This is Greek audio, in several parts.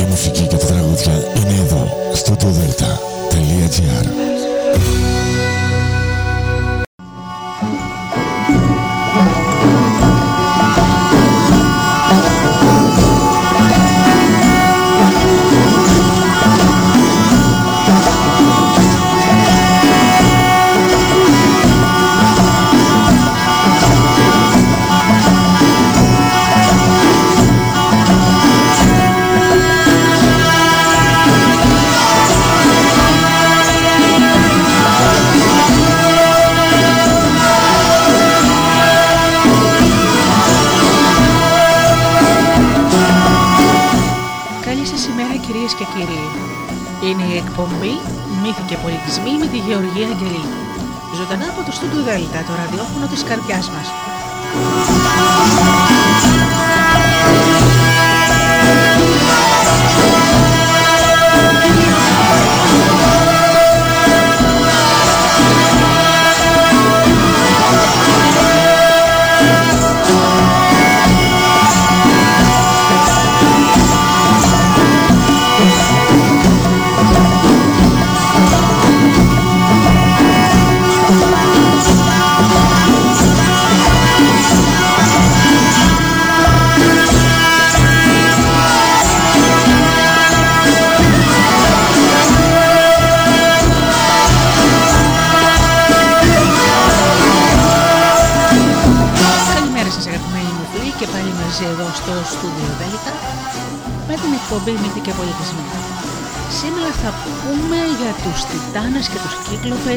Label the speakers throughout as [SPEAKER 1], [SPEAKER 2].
[SPEAKER 1] Η μουσική και τα τραγούδια είναι εδώ, στο todelta.gr
[SPEAKER 2] Cashmas.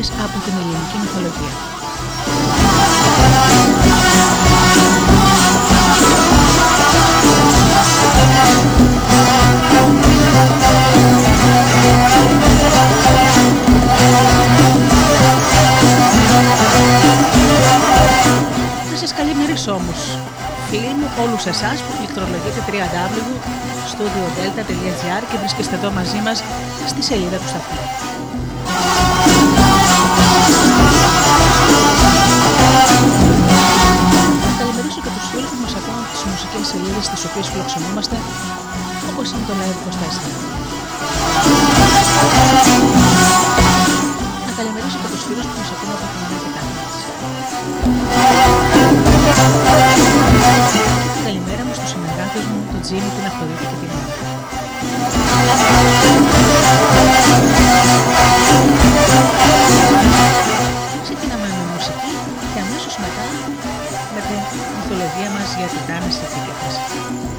[SPEAKER 2] Κύκλοπες από την ελληνική μυθολογία. Θα σας καλημερίσω όμως φίλοι μου, όλους εσάς που πληκτρολογείτε www.studiodelta.gr και βρίσκεστε εδώ μαζί μας στη σελίδα του σταθμού. Από τις μουσικές σελίδες στις οποίες φιλοξενούμαστε, όπως είναι το Live 24. Να καλημερίσω και τους φίλους που μας ακούν από την Ανάγκη Καλημέρα μου στους συνεργάτες μου, τον Τζίμι, την Αφροδίτη και την Μάνα. Για την άμεση επίκαιες.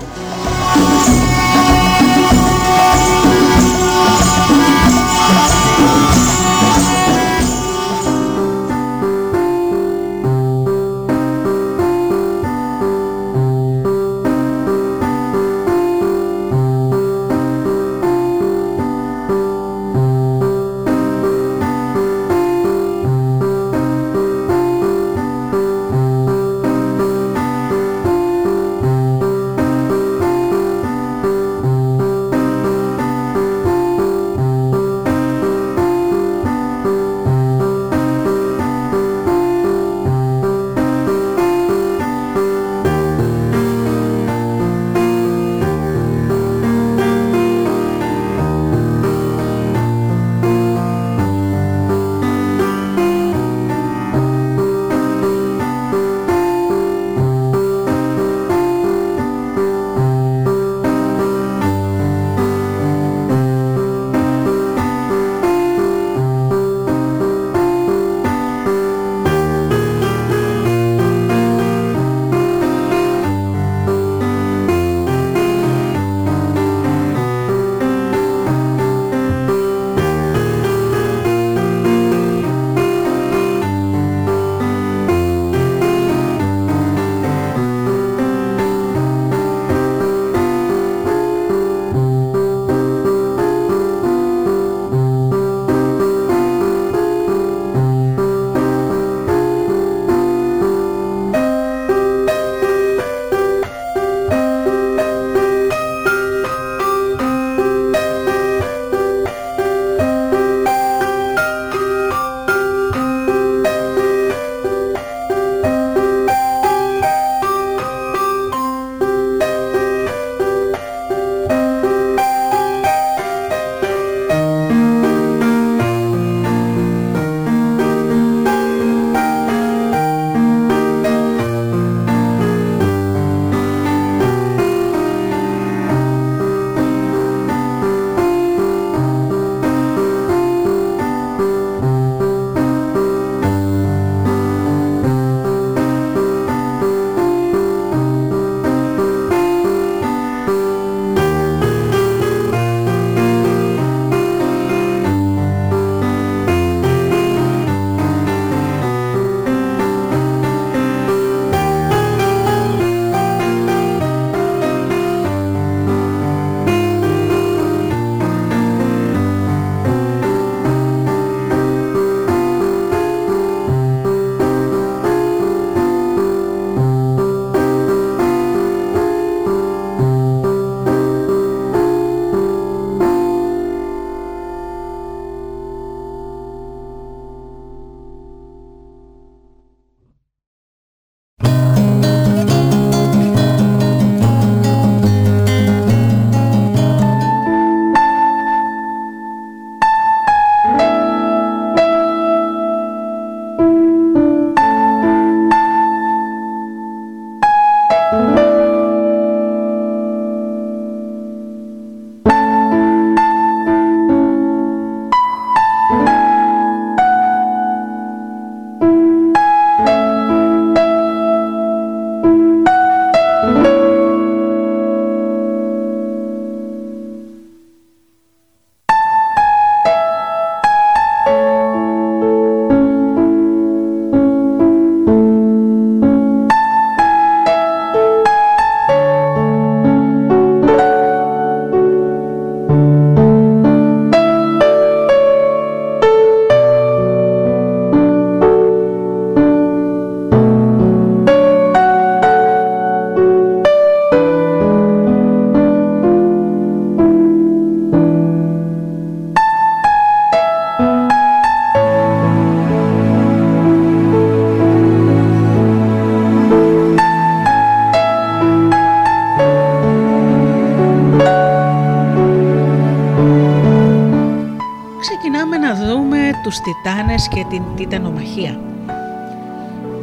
[SPEAKER 2] Τιτανομαχία.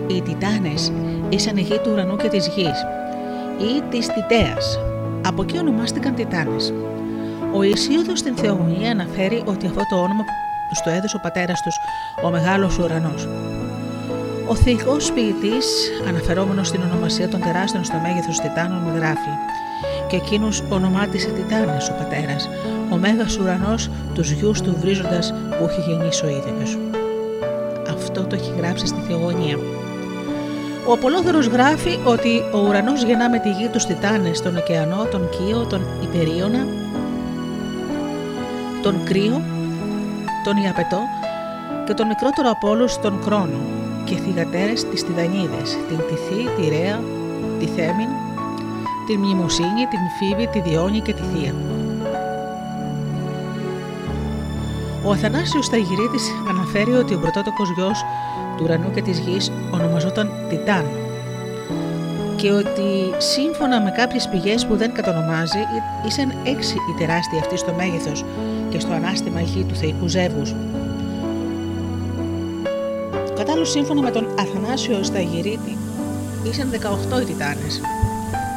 [SPEAKER 2] Οι Τιτάνες ήσαν η γη του ουρανού και της γης ή της Τιτέας. Από εκεί ονομάστηκαν Τιτάνες. Ο Ισίωδος στην Θεογονία αναφέρει ότι αυτό το όνομα τους το έδωσε ο πατέρας τους, ο Μεγάλος Ουρανός. Ο θεϊκός ποιητής, αναφερόμενος στην ονομασία των τεράστιων στο μέγεθος Τιτάνων, γράφει και εκείνους ονομάτισε Τιτάνες ο πατέρας, ο Μέγας Ουρανός, τους γιους του βρίζοντας που έχει γεννήσει ο ίδιος. Αυτό το έχει γράψει στη Θεογονία. Ο Απολόδωρος γράφει ότι ο ουρανός γεννά με τη γη τους Τιτάνες, τον ωκεανό, τον Κίο, τον Υπερίωνα, τον Κρύο, τον Ιαπετό και τον μικρότερο από όλους τον Κρόνο και θυγατέρες τις Τιδανίδες, την Τιθή, τη Ρέα, τη Θέμην, την Μνημοσύνη, την Φίβη, τη Διόνη και τη Θεία. Ο Αθανάσιος Σταγυρίτης αναφέρει ότι ο πρωτότοκος γιος του ουρανού και της γης ονομαζόταν Τιτάν και ότι σύμφωνα με κάποιες πηγές που δεν κατονομάζει ήσαν έξι οι τεράστιοι αυτοί στο μέγεθος και στο ανάστημα γη του θεϊκού ζεύγους. Κατάλληλο σύμφωνα με τον Αθανάσιο Σταγυρίτη ήσαν 18 οι Τιτάνες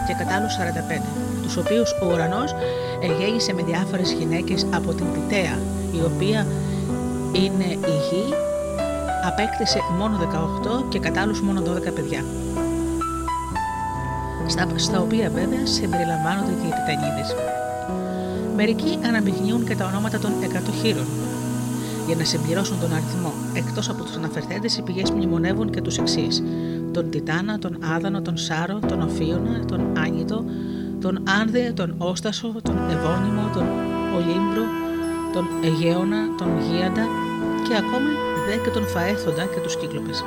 [SPEAKER 2] και κατάλληλου 45, τους οποίους ο ουρανός εγέννησε με διάφορες γυναίκες από την Τιτέα, η οποία είναι η γη, απέκτησε μόνο 18 και κατάλληλους μόνο 12 παιδιά. Στα, στα οποία βέβαια συμπεριλαμβάνονται και οι Τιτανίδες. Μερικοί αναμειγνύουν και τα ονόματα των 100 χείρων, για να συμπληρώσουν τον αριθμό. Εκτός από τους αναφερθέντες, οι πηγές μνημονεύουν και τους εξής: τον Τιτάνα, τον Άδανο, τον Σάρο, τον Οφίωνα, τον Άνιτο, τον Άνδη, τον Όστασο, τον Ευώνυμο, τον Όλυμβρο, τον Αιγαίωνα, τον Γίαντα και ακόμη δε και τον Φαέθοντα και τους Κύκλωπες.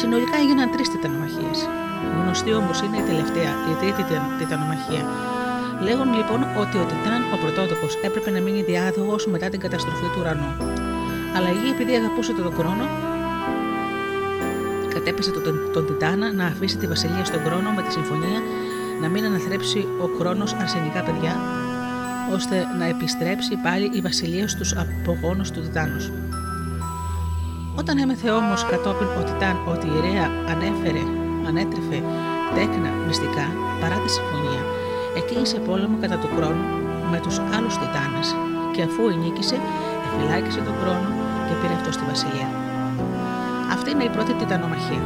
[SPEAKER 2] Συνολικά έγιναν τρεις τιτανομαχίες. Γνωστή όμως είναι η τελευταία, η τρίτη τιτανομαχία, Λέγουν λοιπόν ότι ο Τιτάν, ο πρωτότοκος, έπρεπε να μείνει διάδοχο μετά την καταστροφή του Ουρανού. Αλλά η Γη, επειδή αγαπούσε τον Κρόνο, κατέπεσε τον, τον Τιτάνα να αφήσει τη βασιλεία στον χρόνο με τη συμφωνία να μην αναθρέψει ο χρόνο αρσενικά παιδιά, ώστε να επιστρέψει πάλι η βασιλεία στους απογόνους του Τιτάνους. Όταν έμεθε όμως κατόπιν ο Τιτάν ότι η Ρέα ανέφερε, ανέτρεφε τέκνα μυστικά παρά τη συμφωνία, εκκίνησε πόλεμο κατά του χρόνου με τους άλλους Τιτάνες και αφού ενίκησε, εφυλάκησε τον χρόνο και πήρε αυτό στη βασιλεία. Αυτή είναι η πρώτη Τιτανομαχία.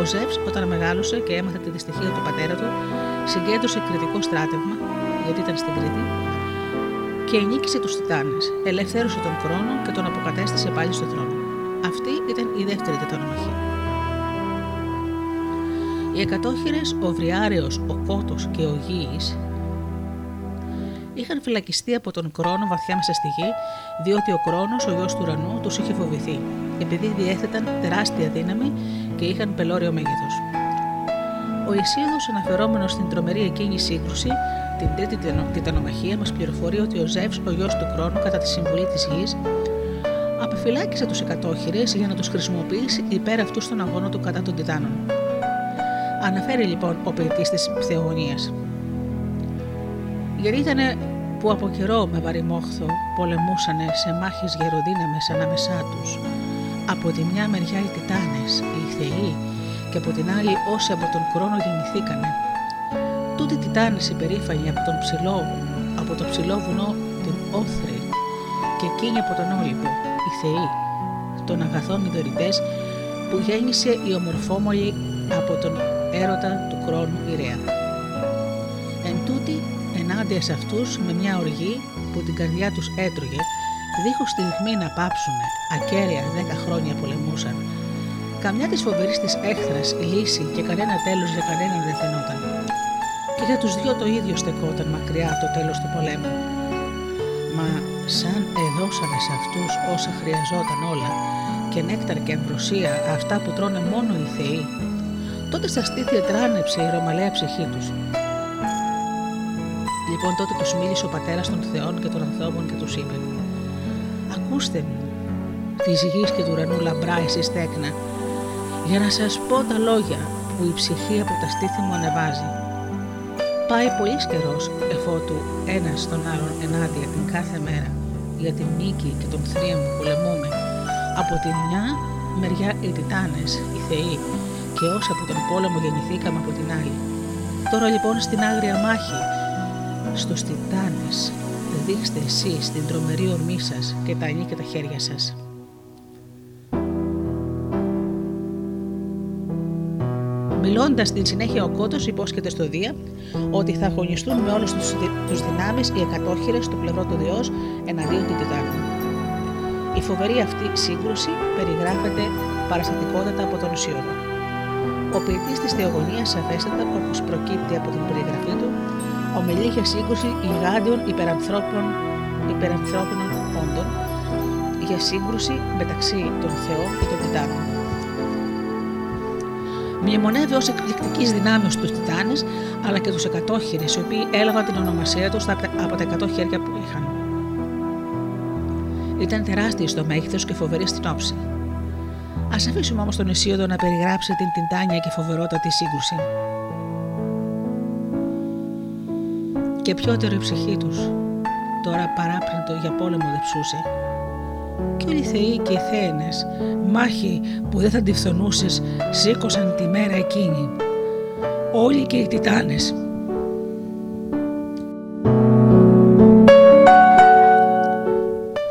[SPEAKER 2] Ο Ζεύς όταν μεγάλωσε και έμαθε τη δυστυχία του πατέρα του, συγκέντρωσε κριτικό στράτευμα, γιατί ήταν στην Κρήτη, και ενίκησε τους Τιτάνες, ελευθέρωσε τον χρόνο και τον αποκατέστησε πάλι στο θρόνο. Αυτή ήταν η δεύτερη Τιτανομαχία. Οι εκατόχειρες, ο Βριάριος, ο Κότος και ο Γήης είχαν φυλακιστεί από τον Κρόνο βαθιά μέσα στη γη, διότι ο Κρόνος, ο γιος του ουρανού, τους είχε φοβηθεί, επειδή διέθεταν τεράστια δύναμη και είχαν πελώριο μέγεθος. Ο Ισίδος, αναφερόμενος στην τρομερή εκείνη σύγκρουση, την τρίτη τιτανομαχία, μας πληροφορεί ότι ο Ζεύς, ο γιος του Κρόνου, κατά τη συμβουλή της γης, απεφυλάκησε τους εκατόχειρε για να τους χρησιμοποιήσει υπέρ αυτούς στον αγώνα του κατά των Τιτάνων. Αναφέρει λοιπόν ο ποιητής της Θεογονίας. Γιατί ήταν που από καιρό με βαρημόχθο πολεμούσανε σε μάχες γεροδύναμες ανάμεσά τους. Από τη μια μεριά οι Τιτάνες, οι Θεοί και από την άλλη όσοι από τον χρόνο γεννηθήκανε. Τούτοι Τιτάνες υπερήφανοι από τον ψηλό, από το ψηλό βουνό την Όθρη και εκείνοι από τον Όλυμπο, οι Θεοί, των αγαθών ιδωρητές που γέννησε η ομορφόμολη από τον έρωτα του χρόνου ηρέα. Εν τούτη, ενάντια σε αυτούς με μια οργή που την καρδιά τους έτρωγε, δίχως στιγμή να πάψουνε, ακέραια δέκα χρόνια πολεμούσαν. Καμιά της φοβερής της έχθρας λύση και κανένα τέλος για κανέναν δεν φαινόταν. Και για τους δυο το ίδιο στεκόταν μακριά το τέλος του πολέμου. Μα σαν εδώσανε σε αυτούς όσα χρειαζόταν όλα και νέκταρ και αμβροσία αυτά που τρώνε μόνο οι θεοί, τότε στα στήθια τράνεψε η ρωμαλαία ψυχή τους. Λοιπόν, τότε τους μίλησε ο πατέρας των Θεών και των ανθρώπων και τους είπε: Ακούστε μου, τη γη και του ουρανού λαμπρά εσείς τέκνα, για να σας πω τα λόγια που η ψυχή από τα στήθη μου ανεβάζει. Πάει πολύς καιρός εφότου ένας τον άλλον ενάντια την κάθε μέρα, για την νίκη και τον θρίαμβο που πολεμούμε. Από τη μια μεριά οι Τιτάνες, οι Θεοί και όσοι από τον πόλεμο γεννηθήκαμε από την άλλη. Τώρα λοιπόν στην άγρια μάχη, στους Τιτάνες, δείξτε εσείς την τρομερή ορμή σας και τα και τα χέρια σας. Μιλώντα στην συνέχεια, ο Κότος υπόσχεται στο Δία ότι θα αγωνιστούν με όλους τους δυνάμεις οι εκατόχειρες στο πλευρό του Διό εναντίον του Τιτάνου. Η φοβερή αυτή σύγκρουση περιγράφεται παραστατικότατα από τον Ουσίωδο. Ο ποιητής της Θεογονίας σαφέστατα, όπως προκύπτει από την περιγραφή του, ομιλεί για σύγκρουση γιγάντιων υπερανθρώπων, υπερανθρώπινων όντων, για σύγκρουση μεταξύ των Θεών και των Τιτάνων μνημονεύει ως εκπληκτικής δυνάμεως του Τιτάνες αλλά και τους εκατόχειρες, οι οποίοι έλαβαν την ονομασία τους από τα εκατό χέρια που είχαν. Ήταν τεράστιοι στο μέγεθος και φοβεροί στην όψη. Α αφήσουμε όμως τον Ισίωδο να περιγράψει την τυντάνια και φοβερότατη σύγκρουση. Και πιότερο η ψυχή τους, τώρα παράπληκτο για πόλεμο δεν ψούσε, και όλοι οι θεοί και οι θέενες, μάχη που δεν θα τη φθονούσες, σήκωσαν τη μέρα εκείνη. Όλοι και οι τιτάνες.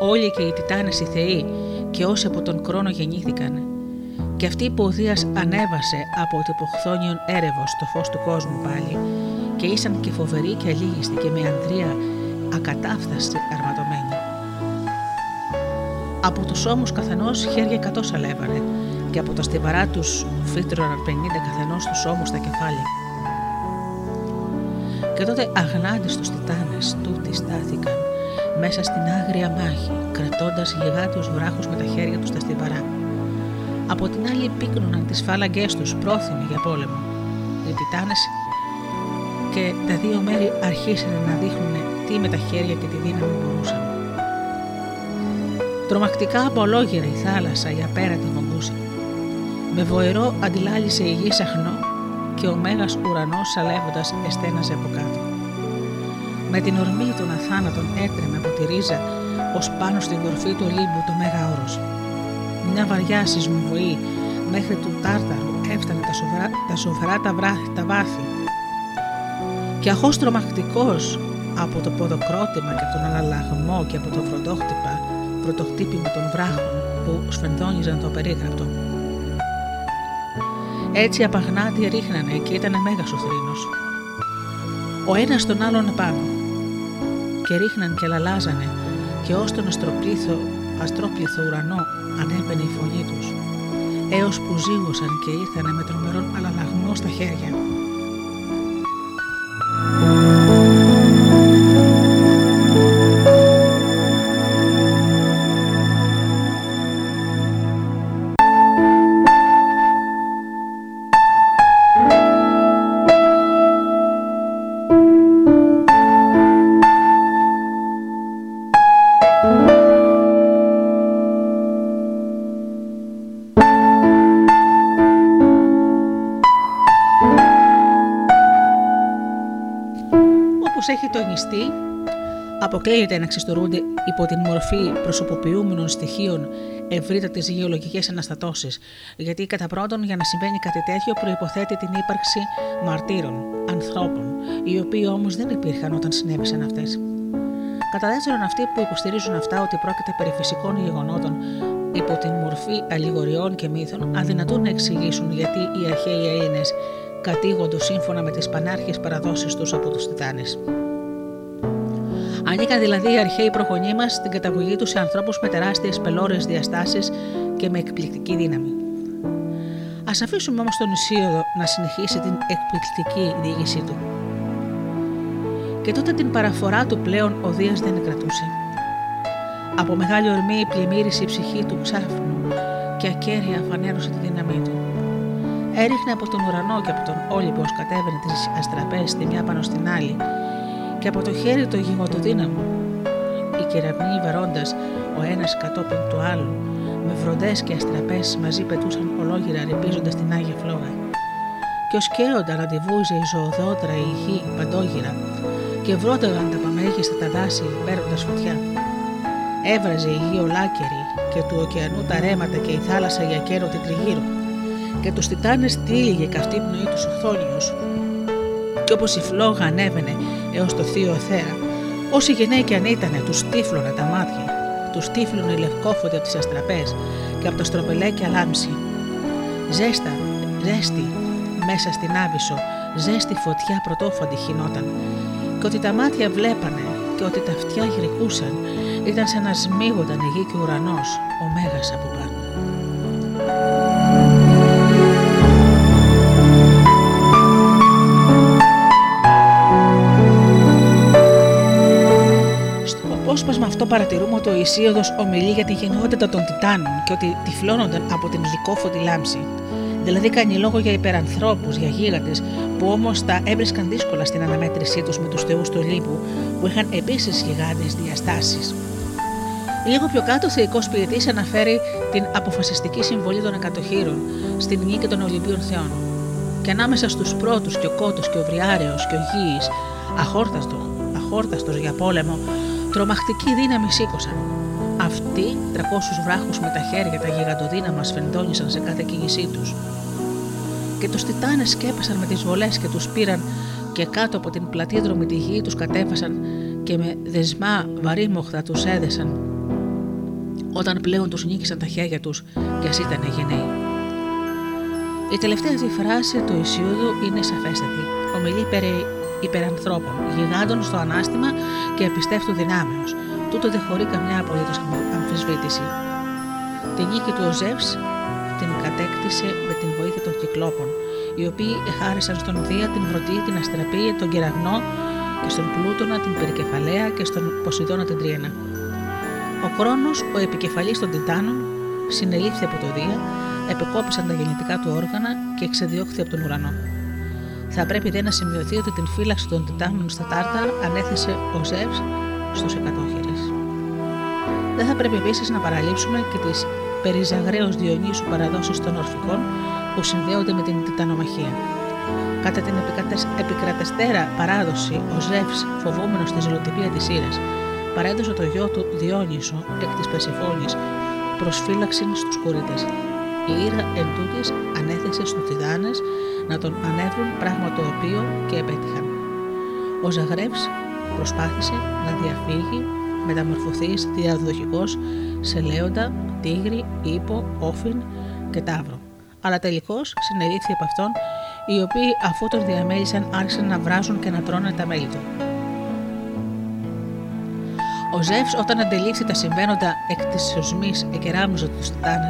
[SPEAKER 2] Όλοι και οι τιτάνες οι θεοί και όσοι από τον χρόνο γεννήθηκαν και αυτή που ο Δίας ανέβασε από το υποχθόνιον έρευος στο φως του κόσμου πάλι και ήσαν και φοβεροί και αλήγιστοι και με ανδρεία ακατάφθαστη αρματωμένοι. Από τους ώμους καθενός χέρια εκατό σαλεύανε και από τα στιβαρά τους φύτρωναν πενήντα καθενός τους ώμους στα κεφάλια. Και τότε αγνάντε του τιτάνες τούτοι στάθηκαν μέσα στην άγρια μάχη, κρατώντας γιγάντιους βράχους με τα χέρια τους στα στιβαρά. Από την άλλη πύκνωναν τις φάλαγγές τους πρόθυμοι για πόλεμο. Οι τιτάνες και τα δύο μέρη αρχίσαν να δείχνουν τι με τα χέρια και τη δύναμη μπορούσαν. Τρομακτικά απολόγερα η θάλασσα η απέραντη βομβούσε. Με βοερό αντιλάλησε η γη σαχνό και ο μέγας ουρανός σαλεύοντας εστέναζε από κάτω. Με την ορμή των αθάνατων έτρεμε από τη ρίζα ως πάνω στην κορφή του Ολύμπου το μέγα όρος. Μια βαριά σεισμοβοή μέχρι του Τάρταρου έφτανε τα σοβαρά τα, σοβαρά τα, τα βάθη και αχώς τρομακτικός από το ποδοκρότημα και τον αναλλαγμό και από το φροντόχτυπα πρωτοχτύπημα των βράχων που σφενδόνιζαν το περίγραπτο. Έτσι απαγνάτι ρίχνανε και ήταν μέγας ο θρήνος. Ο ένας τον άλλον επάνω και ρίχναν και λαλάζανε και ως τον αστροπλήθο, αστρόπληθο ουρανό ανέβαινε η φωνή τους έως που ζήγωσαν και ήρθανε με τρομερόν αλλαλαγμό στα χέρια. Αποκλείεται να ξεστορούνται υπό την μορφή προσωποποιούμενων στοιχείων ευρύτατες γεωλογικές αναστατώσεις, γιατί κατά πρώτον για να συμβαίνει κάτι τέτοιο προποθέτει την ύπαρξη μαρτύρων, ανθρώπων, οι οποίοι όμως δεν υπήρχαν όταν συνέβησαν αυτές. Κατά δεύτερον, αυτοί που υποστηρίζουν αυτά ότι πρόκειται περί φυσικών γεγονότων υπό την μορφή αλληγοριών και μύθων, αδυνατούν να εξηγήσουν γιατί οι αρχαίοι Έλληνες κατήγονται σύμφωνα με τις πανάρχε παραδόσεις τους από τους Τιτάνες. Ανήκαν δηλαδή οι αρχαίοι προγονείς μας στην καταγωγή τους σε ανθρώπους με τεράστιες πελώρες διαστάσεις και με εκπληκτική δύναμη. Α αφήσουμε όμως τον Ισίωδο να συνεχίσει την εκπληκτική διήγησή του. Και τότε την παραφορά του πλέον ο Δίας δεν κρατούσε. Από μεγάλη ορμή πλημμύρισε η ψυχή του ξάφνου και ακέραια φανέρωσε τη δύναμή του. Έριχνε από τον ουρανό και από τον Όλυμπος κατέβαινε τις αστραπές τη μια πάνω στην άλλη και από το χέρι του γιγοντοδύναμου. Οι κεραυνοί βαρώντας ο ένας κατόπιν του άλλου, με βροντέ και αστραπές μαζί πετούσαν ολόγυρα ρηπίζοντας την άγια φλόγα. Και ως καίονταν αντιβούζε η ζωοδότρα η γη παντόγυρα και βρόταγαν τα παμέγιστα τα δάση παίρνοντας φωτιά. Έβραζε η γη ολάκερη και του ωκεανού τα ρέματα και η θάλασσα για καιρό την τριγύρω. Και τους τιτάνες τύλιγε καυτή πνοή τους οχθόνιου. Και όπως η φλόγα ανέβαινε έως το θείο θέα, όσοι γυναίκοι αν ήτανε, τους τύφλωνε τα μάτια, τους τύφλωνε λευκόφωτη από τις αστραπές και από το στροπελέκια λάμψη. Ζέστα, ζέστη, μέσα στην άβυσο, ζέστη φωτιά πρωτόφαντη χινόταν. Και ότι τα μάτια βλέπανε και ότι τα αυτιά γρικούσαν, ήταν σαν να σμίγονταν η γη και ο ουρανός, ο Μέγας από πάνω. Παρατηρούμε ότι ο Ισίωδος ομιλεί για τη γενναιότητα των Τιτάνων και ότι τυφλώνονταν από την γλυκόφωτη λάμψη. Δηλαδή κάνει λόγο για υπερανθρώπους, για γίγαντες, που όμως τα έβρισκαν δύσκολα στην αναμέτρησή τους με τους θεούς του Λίπου, που είχαν επίσης γιγάντιες διαστάσεις. Λίγο πιο κάτω, ο θεϊκός ποιητής αναφέρει την αποφασιστική συμβολή των εκατοχείρων στην νίκη και των Ολυμπίων Θεών. Και ανάμεσα στους πρώτους και ο Κότος και ο Βριάρεος και ο Γήη, αχόρταστο, αχόρταστος για πόλεμο, τρομακτική δύναμη σήκωσαν. Αυτοί, 300 βράχους με τα χέρια τα γιγαντοδύναμα σφενδόνησαν σε κάθε κίνησή τους. Και τους Τιτάνες σκέπασαν με τις βολές και τους πήραν και κάτω από την πλατή τη γη τους κατέβασαν και με δεσμά βαρύμοχτα τους έδεσαν όταν πλέον τους νίκησαν τα χέρια τους κι ας ήταν γενναίοι. Η τελευταία αυτή φράση του Ισιούδου είναι σαφέστατη. Ομιλεί περί υπερανθρώπων, γιγάντων στο ανάστημα και επιστεύτου δυνάμεως. Τούτο δεν χωρεί καμιά απολύτως αμφισβήτηση. Την νίκη του Οζεύς την κατέκτησε με την βοήθεια των κυκλόπων, οι οποίοι εχάρισαν στον Δία την Βρωτή, την Αστραπή, τον Κεραγνό και στον Πλούτονα την Περικεφαλαία και στον Ποσειδώνα την Τρίαινα. Ο χρόνο, ο επικεφαλής των Τιτάνων, συνελήφθη από το Δία, επεκόπησαν τα γεννητικά του όργανα και εξεδιώχθη από τον ουρανό. Θα πρέπει δε να σημειωθεί ότι την φύλαξη των Τιτάνων στα Τάρταρα ανέθεσε ο Ζεύς στους εκατόχειρες. Δεν θα πρέπει επίσης να παραλείψουμε και τις περιζαγραίως Διονύσου παραδόσεις των Ορφικών που συνδέονται με την Τιτανομαχία. Κατά την επικρατεστέρα παράδοση, ο Ζεύς, φοβόμενος τη ζελοτυπία της Ήρας, παρέδωσε το γιο του Διόνυσο εκ της Περσεφόνης προσφύλαξην στους κορίτες. Η Ήρα εν τούτης ανέθεσε στους Τιδάνες να τον ανέβρουν πράγμα το οποίο και επέτυχαν. Ο Ζαγρεύς προσπάθησε να διαφύγει μεταμορφωθείς διαδοχικός σε λέοντα, τίγρη, ύπο, όφιν και τάβρο. Αλλά τελικώς συνελήφθη από αυτόν οι οποίοι αφού τον διαμέλησαν άρχισαν να βράζουν και να τρώνε τα μέλη του. Ο Ζεύς, όταν αντελήφθη τα συμβαίνοντα εκ της σωσμή, εκεράμιζε τους Τιτάνε,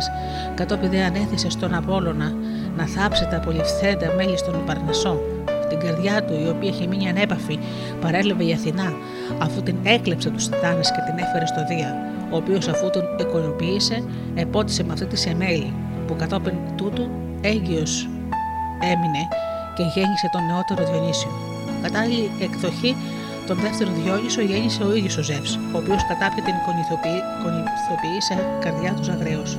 [SPEAKER 2] κατόπιν δε ανέθεσε στον Απόλωνα να θάψει τα απολυφθέντα μέλη στον Υπαρνασό. Την καρδιά του, η οποία είχε μείνει ανέπαφη, παρέλαβε η Αθηνά, αφού την έκλεψε τους Τιτάνε και την έφερε στο Δία, ο οποίος αφού τον εικονοποίησε, επότισε με αυτή τη σεμέλη, που κατόπιν τούτου έγκυος έμεινε και γέννησε τον νεότερο Διονύσιο. Κατάλληλη εκδοχή τον δεύτερο Διόνυσο γέννησε ο ίδιος ο Ζεύς, ο οποίος κατάπια την κονηθοποιεί σε καρδιά του Ζαγραίος.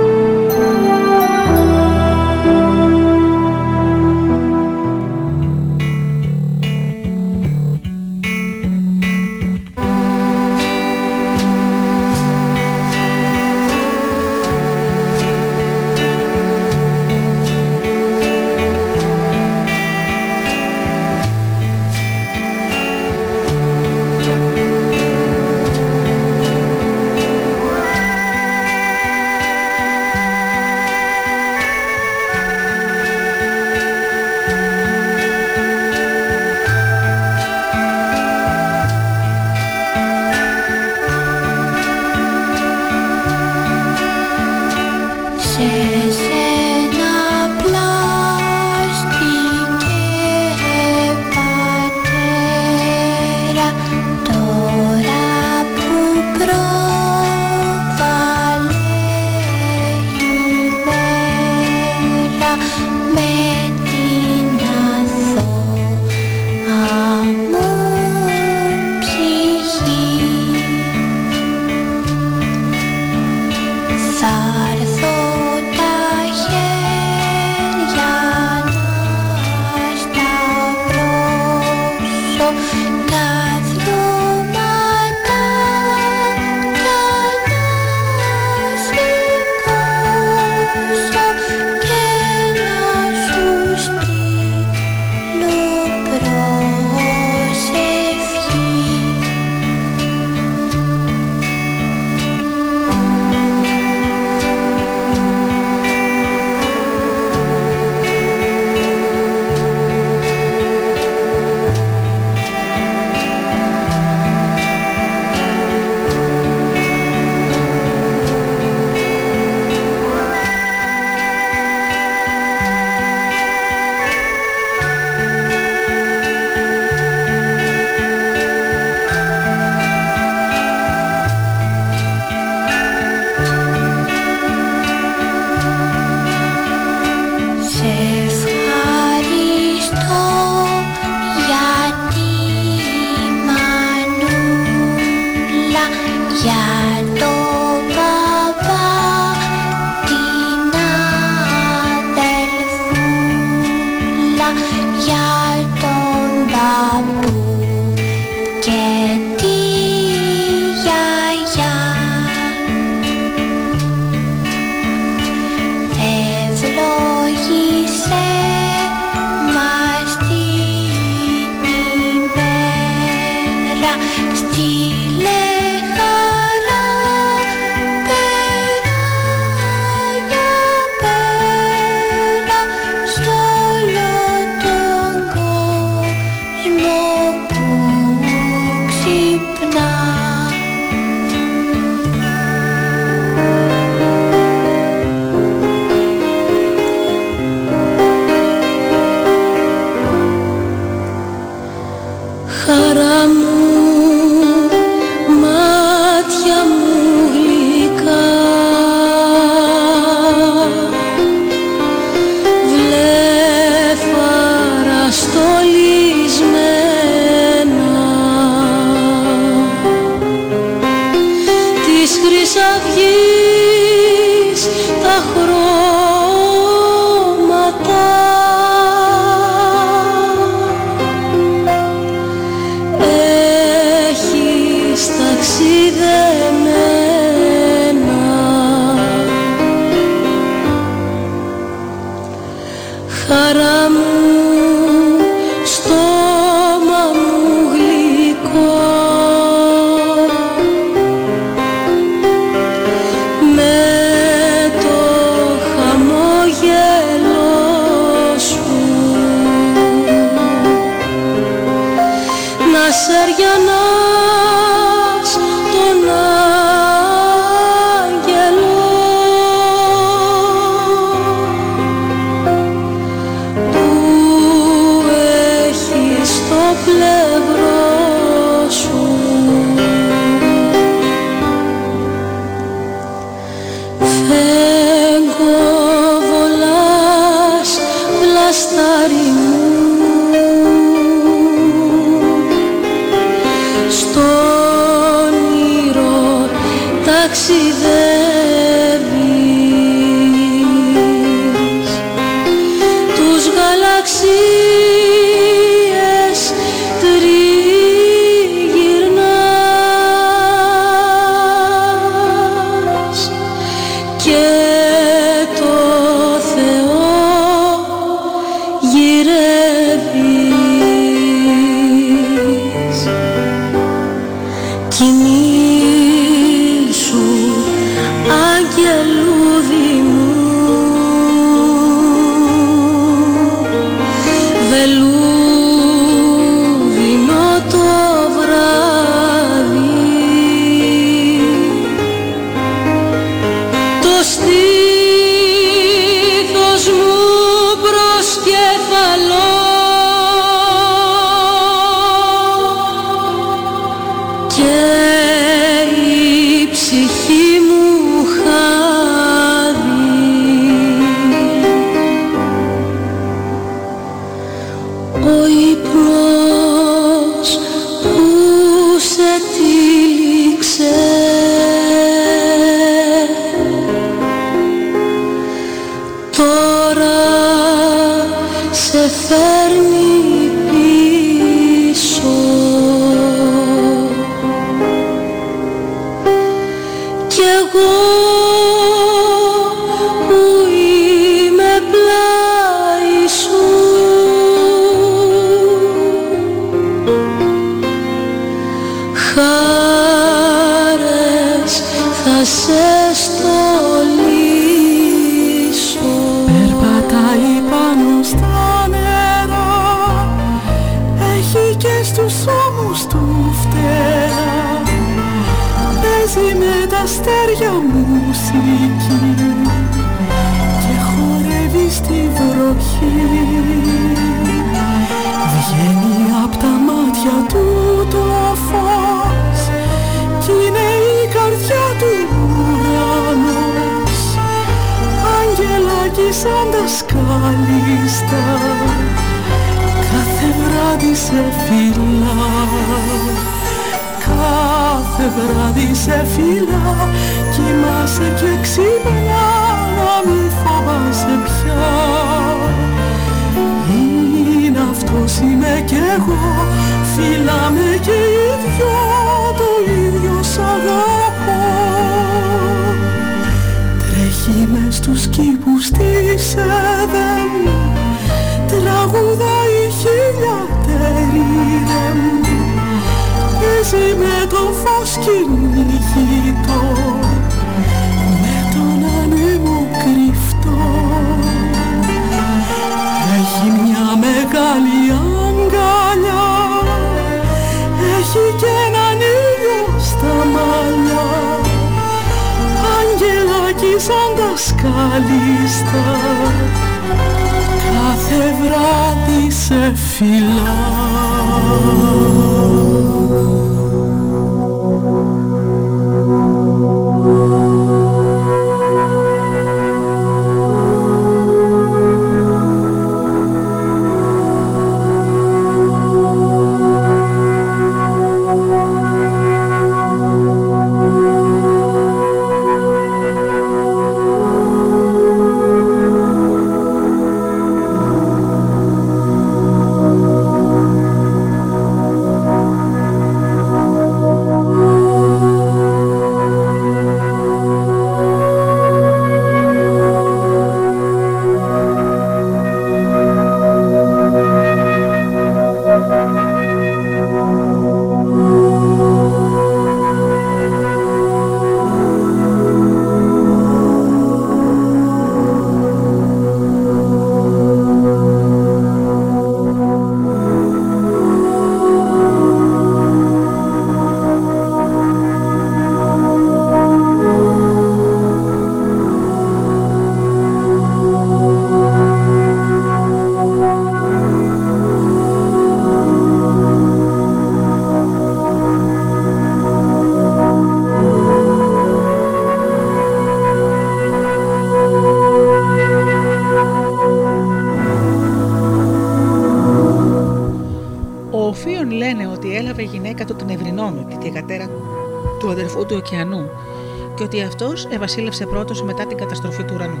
[SPEAKER 2] Αυτός ευασίλευσε πρώτος μετά την καταστροφή του ουρανού.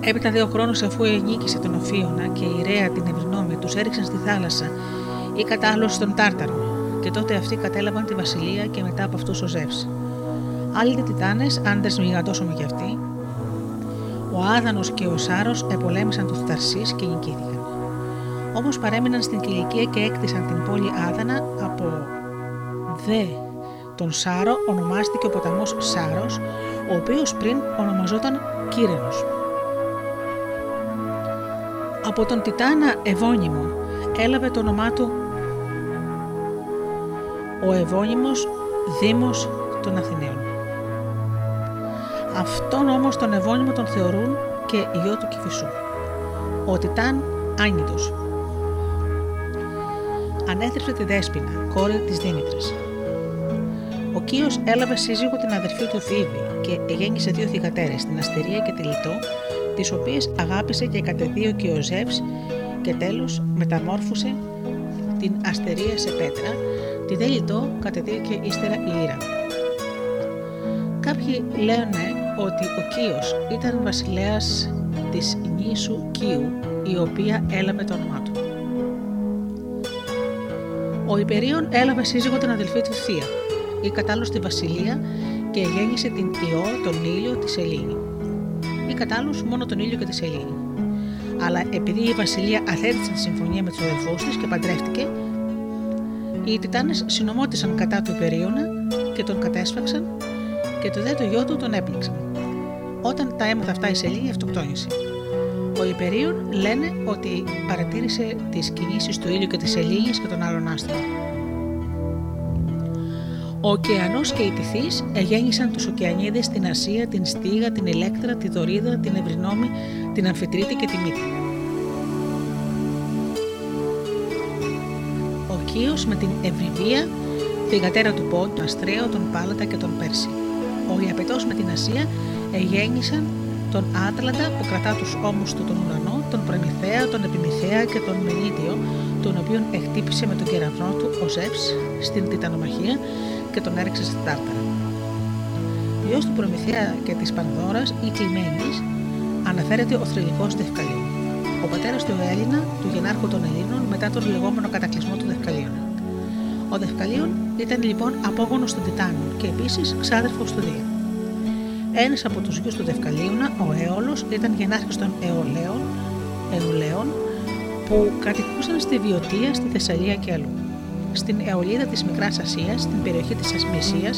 [SPEAKER 2] Έπειτα δύο χρόνους αφού ενίκησε τον Οφίωνα και η Ρέα την Ευρυνόμη τους έριξαν στη θάλασσα ή κατάλληλο στον Τάρταρο, και τότε αυτοί κατέλαβαν τη βασιλεία και μετά από αυτούς ο Ζεύς. Άλλοι Τιτάνες, άντρε μηγαντώσαμε κι αυτοί, ο Άδανος και ο Σάρος επολέμησαν τους Θαρσεί και νικήθηκαν. Όμως παρέμειναν στην Κυλικία και έκτισαν την πόλη Άδανα από δε τον Σάρο ονομάστηκε ο ποταμός Σάρος, ο οποίος πριν ονομαζόταν Κύρενος. Από τον Τιτάνα Ευώνυμο έλαβε το όνομά του ο Ευώνυμος Δήμος των Αθηναίων. Αυτόν όμως τον Ευώνυμο τον θεωρούν και γιο του Κηφισού. Ο Τιτάν Άνητος. Ανέθρεψε τη Δέσποινα, κόρη της Δήμητρας. Ο Κίο έλαβε σύζυγο την αδερφή του Φίβη και γέννησε δύο θυγατέρες, την Αστερία και τη Λιτό, τις οποίες αγάπησε και κατεδίωκε ο Ζεύς και τέλος μεταμόρφωσε την Αστερία σε πέτρα, τη δε Λιτό κατεδίωκε ύστερα η Ήρα. Κάποιοι λένε ότι ο Κίος ήταν βασιλέας της νήσου Κίου, η οποία έλαβε το όνομά του. Ο Υπερίων έλαβε σύζυγο την αδελφή του Θεία, ή κατάλληλος στη Βασιλεία και γέννησε την Ιώ, τον ήλιο, της Σελήνη. Ή κατάλληλος μόνο τον ήλιο και της Σελήνη. Αλλά επειδή η Βασιλεία αθέτησε τη συμφωνία με τους αδελφούς της και παντρεύτηκε, οι Τιτάνες συνομώτησαν κατά του Υπερίωνα και τον κατέσφαξαν και το δε το γιο του τον έπληξαν. Όταν τα έμαθα αυτά η Σελήνη αυτοκτόνησε. Ο Υπερίων λένε ότι παρατήρησε τις κινήσεις του ήλιου και της Σελήνης και των άλλων άστρων. Ο ωκεανός και οι τυθείς εγέννησαν τους ωκεανίδες στην Ασία, την Στίγα, την Ηλέκτρα, τη Δωρίδα, την Ευρυνόμη, την Αμφιτρίτη και τη Μύτη. Ο Κίος με την Ευρυβία, τη γατέρα του Πόντ, τον Αστρέο, τον Πάλατα και τον Πέρση. Ο Ιαπετός με την Ασία εγέννησαν τον Άτλαντα που κρατά τους ώμους του τον ουρανό, τον Προμηθέα, τον Επιμηθέα και τον Μενίδιο, τον οποίον εκτύπησε με τον κεραυνό του ο Ζεύς στην Τιτανομαχία και τον έριξε στην Τάρταρα. Γιος του Προμηθέα και της Πανδώρας ή Κλειμένης αναφέρεται ο θρηλυκός Δευκαλίου. Ο πατέρας του Έλληνα, του γενάρχου των Ελλήνων, μετά τον λεγόμενο κατακλυσμό του Δευκαλίων. Ο Δευκαλίων ήταν λοιπόν απόγονος των Τιτάνων και επίσης ξάδερφος του Δία. Ένας από τους γιους του Δευκαλίωνα, ο Έολος, ήταν γενάρχης των Αιωλαίων, που κατοικούσαν στη Βιωτία, στη Θεσσαλία και αλλού. Στην Εολίδα της Μικράς Ασίας, στην περιοχή της Ασμισία,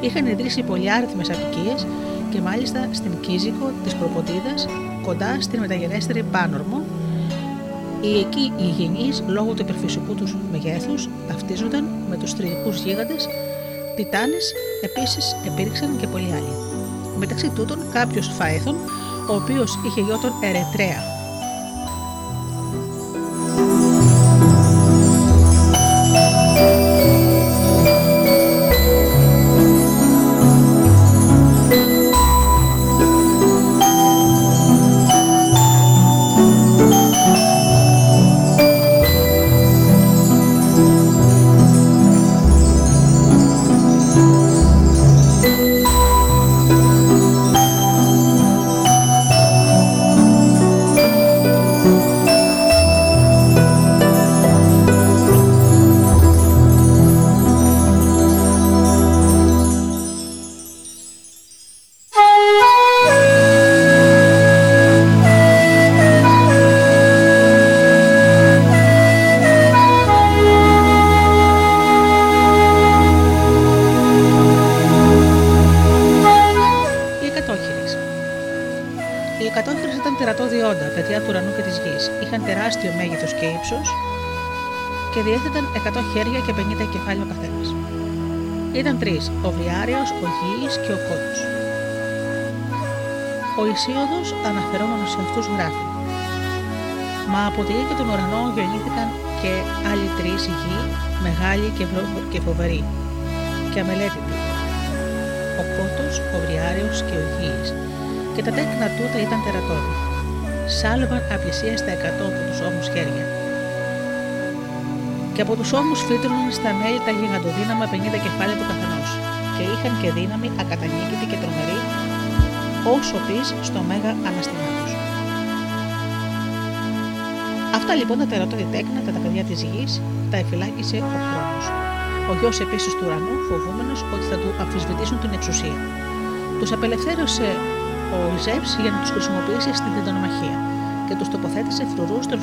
[SPEAKER 2] είχαν ιδρύσει πολυάριθμε απικίες και μάλιστα στην Κίζικο της Προποντίδας, κοντά στην μεταγενέστερη Πάνορμο. Οι εκεί οι υγιεινείς λόγω του υπερφυσικού τους μεγέθους ταυτίζονταν με τους θρηλυκούς γίγαντες, τιτάνες, επίσης υπήρξαν και πολλοί άλλοι. Μεταξύ τούτων κάποιος Φαέθων, ο οποίος είχε γιο τον Ερετρέα, Ο Ισίωδος, αναφερόμενος σε αυτούς, γράφει: Μα από τη γη και τον ουρανό γεννήθηκαν και άλλοι τρεις γη, μεγάλοι και φοβεροί, και αμελέτητοι. Ο Κότο, ο Βριάριος και ο Γης, και τα τέκνα τούτα ήταν τερατώδη. Σάλβαν απλησίαστα εκατό από τους ώμους χέρια και από τους ώμους φύτρωναν στα μέλη τα γιγαντοδύναμα 50 κεφάλια του καθενός, και είχαν και δύναμη ακατανίκητη και τρομερή, όσο πεις στο μέγα αναστημά του. Αυτά λοιπόν τα τερατώδη τέκνα, τα παιδιά της γης, τα εφυλάκησε ο χρόνος. Ο γιος επίσης του ουρανού, φοβούμενος ότι θα του αμφισβητήσουν την εξουσία. Τους απελευθέρωσε ο Ζεύς για να τους χρησιμοποιήσει στην τεντονομαχία και τους τοποθέτησε φρουρούς στον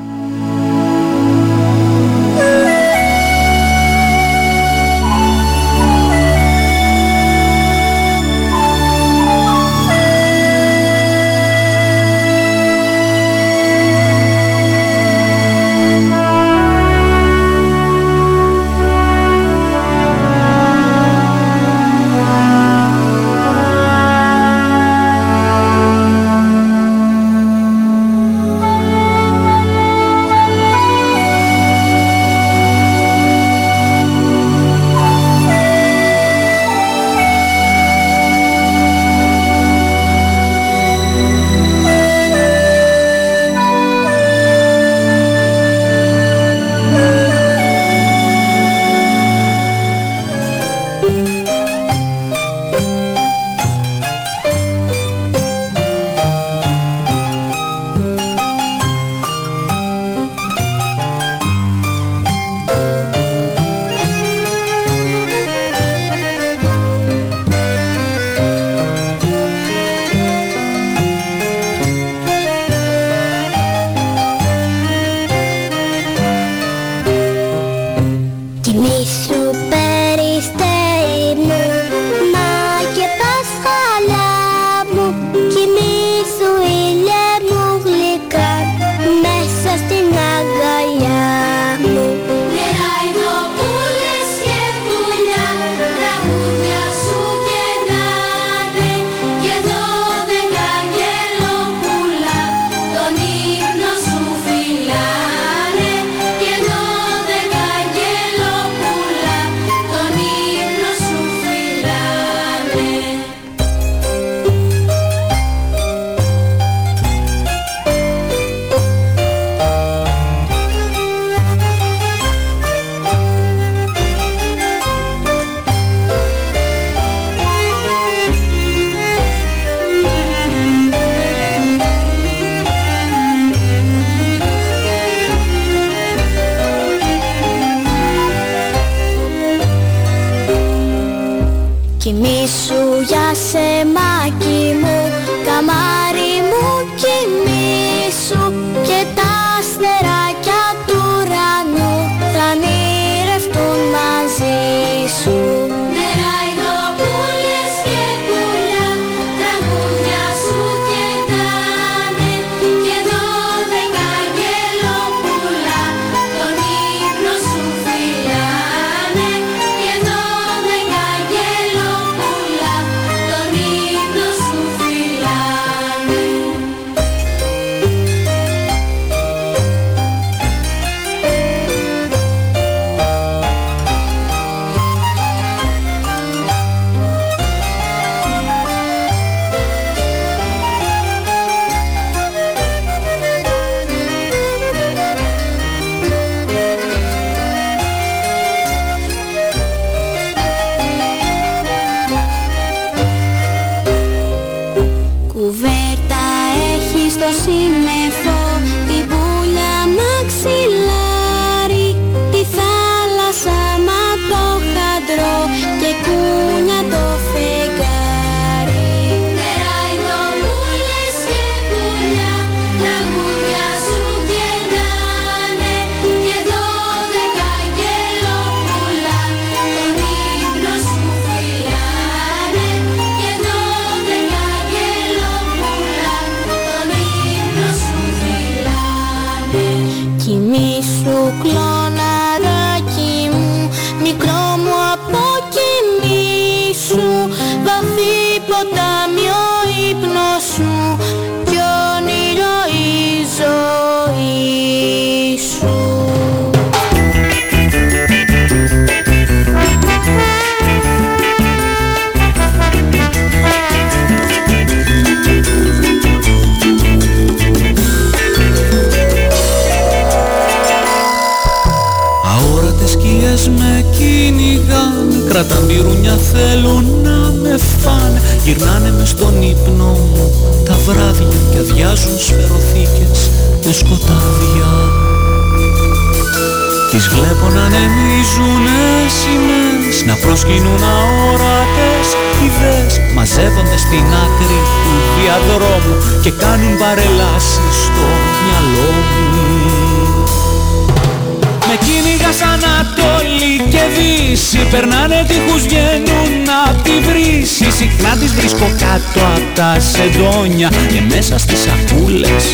[SPEAKER 3] κάτω απ' τα σεντόνια Και μέσα στις σακούλες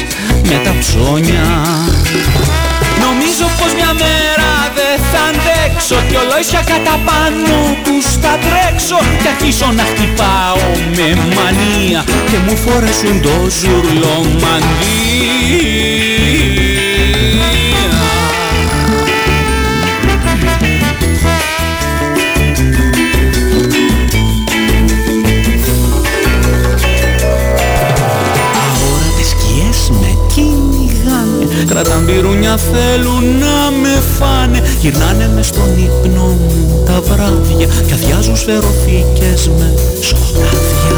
[SPEAKER 3] με τα ψώνια. Νομίζω πως μια μέρα δεν θα αντέξω Κι ολόισια κατά πάνω που στα τρέξω Κι αρχίσω να χτυπάω με μανία Και μου φορέσουν το ζουρλό Κρατάν πυρούνια θέλουν να με φάνε. Γυρνάνε μες στον ύπνο μου τα βράδια Κι αδειάζουν σφαιροθήκες με σκοτάδια.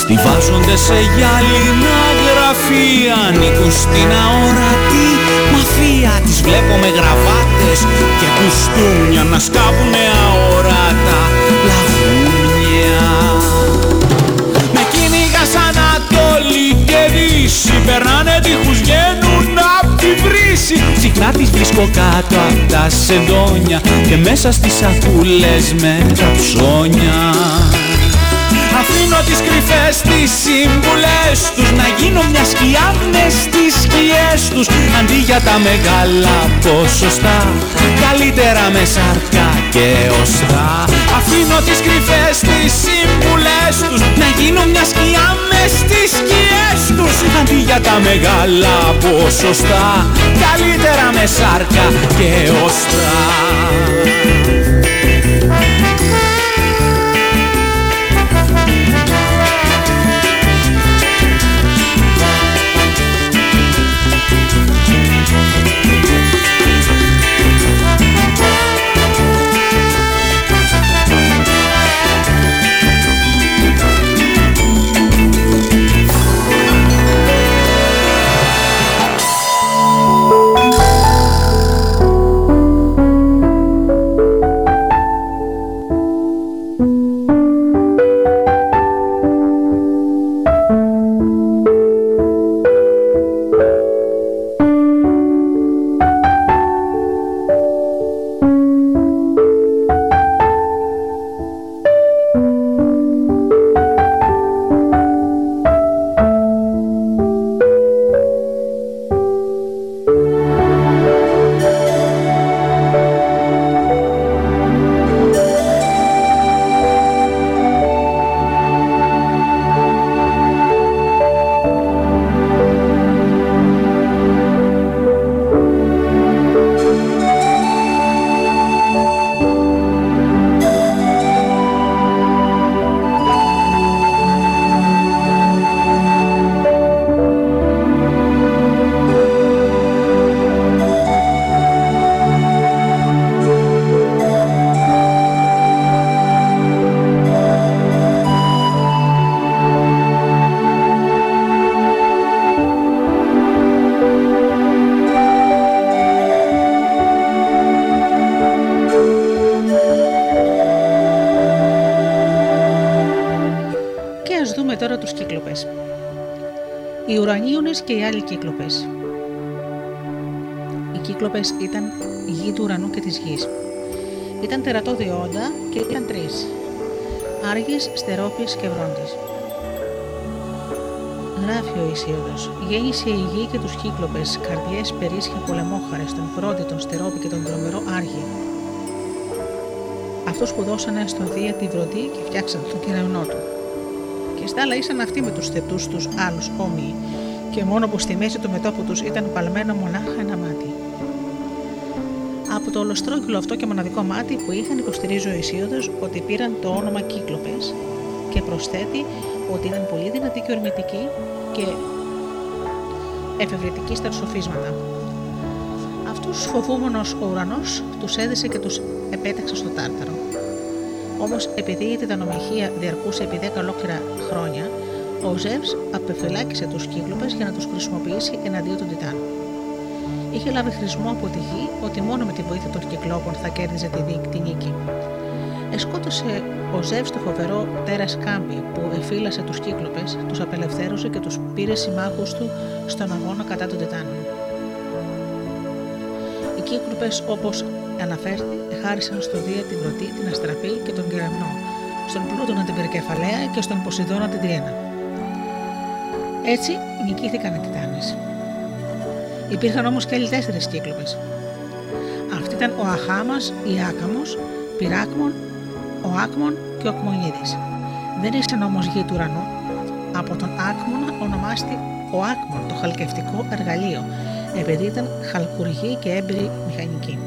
[SPEAKER 3] Στιβάζονται σε γυάλινα γραφεία Ανήκουν στην αόρατη μαφία. Τις βλέπω με γραβάτες και κουστούμια Να σκάβουνε αόρατα Περνάνε τείχους βγαίνουν απ' τη βρύση. Συχνά τις βρίσκω κάτω απ' τα σεντόνια Και μέσα στις σακούλες με τα ψώνια. Αφήνω τις κρυφές τις σύμβουλες τους Να γίνω μια σκιά μες στις σκιές τους. Αντί για τα μεγάλα ποσοστά Καλύτερα με σάρκα και οστά Αφήνω τις κρυφές τις σύμβουλες τους Να γίνω μια σκιά μες στις σκιές τους Αντί για τα μεγάλα ποσοστά. Καλύτερα με σάρκα και οστά
[SPEAKER 2] Άργης, Στερόπης και Βρόντις. Γράφει ο Ισίωδος. Γέννησε η γη και τους κύκλοπες, καρδιές περίσχια πολεμόχαρες, τον Βρόντι, τον Στερόπη και τον δρομερό Άργη. Αυτούς που δώσανε στον Δία τη βροντί και φτιάξαν τον κεραυνό του. Και στάλα ήσαν αυτοί με τους θετούς τους άλλους όμοιοι και μόνο που στη μέση του μετώπου τους ήταν παλμένο μονάχα ένα μάτι. Από το ολοστρόγγυλο αυτό και μοναδικό μάτι που είχαν υποστηρίζει ο Ισίωδος ότι πήραν το όνομα Κύκλοπες και προσθέτει ότι ήταν πολύ δυνατοί και ορμητικοί και εφευρετικοί στα σοφίσματα. Αυτούς φοβούμενος ο ουρανός τους έδεσε και τους επέταξε στο τάρταρο. Όμως, επειδή η τετανομηχεία διαρκούσε επί 10 ολόκληρα χρόνια, ο Ζεύς απεφυλάκησε τους κύκλοπες για να τους χρησιμοποιήσει εναντίον των Τιτάνων. Είχε λάβει χρησμό από τη γη ότι μόνο με τη βοήθεια των κυκλόπων θα κέρδιζε τη νίκη. Εσκότωσε ο Ζεύς το φοβερό τέρας Κάμπι που εφήλασε τους κύκλοπες, τους απελευθέρωσε και τους πήρε συμμάχους του στον αγώνα κατά των Τιτάνων. Οι κύκλοπες, όπως αναφέρθη, χάρισαν στο Δία την Πρωτή, την Αστραπή και τον Κεραυνό, στον Πλούτονα την Περικεφαλαία και στον Ποσειδώνα την Τριένα. Έτσι νικήθηκαν οι Τιτάνες. Υπήρχαν όμως και άλλοι τέσσερις κύκλοπες. Αυτή ήταν ο Αχάμας, η Άκαμος, Πυράκμον, ο Άκμον και ο Ακμονίδη. Δεν ήσαν όμως γη του ουρανού. Από τον Άκμονα ονομάστη ο Άκμον, το χαλκευτικό εργαλείο, επειδή ήταν χαλκουργή και έμπειρη μηχανική.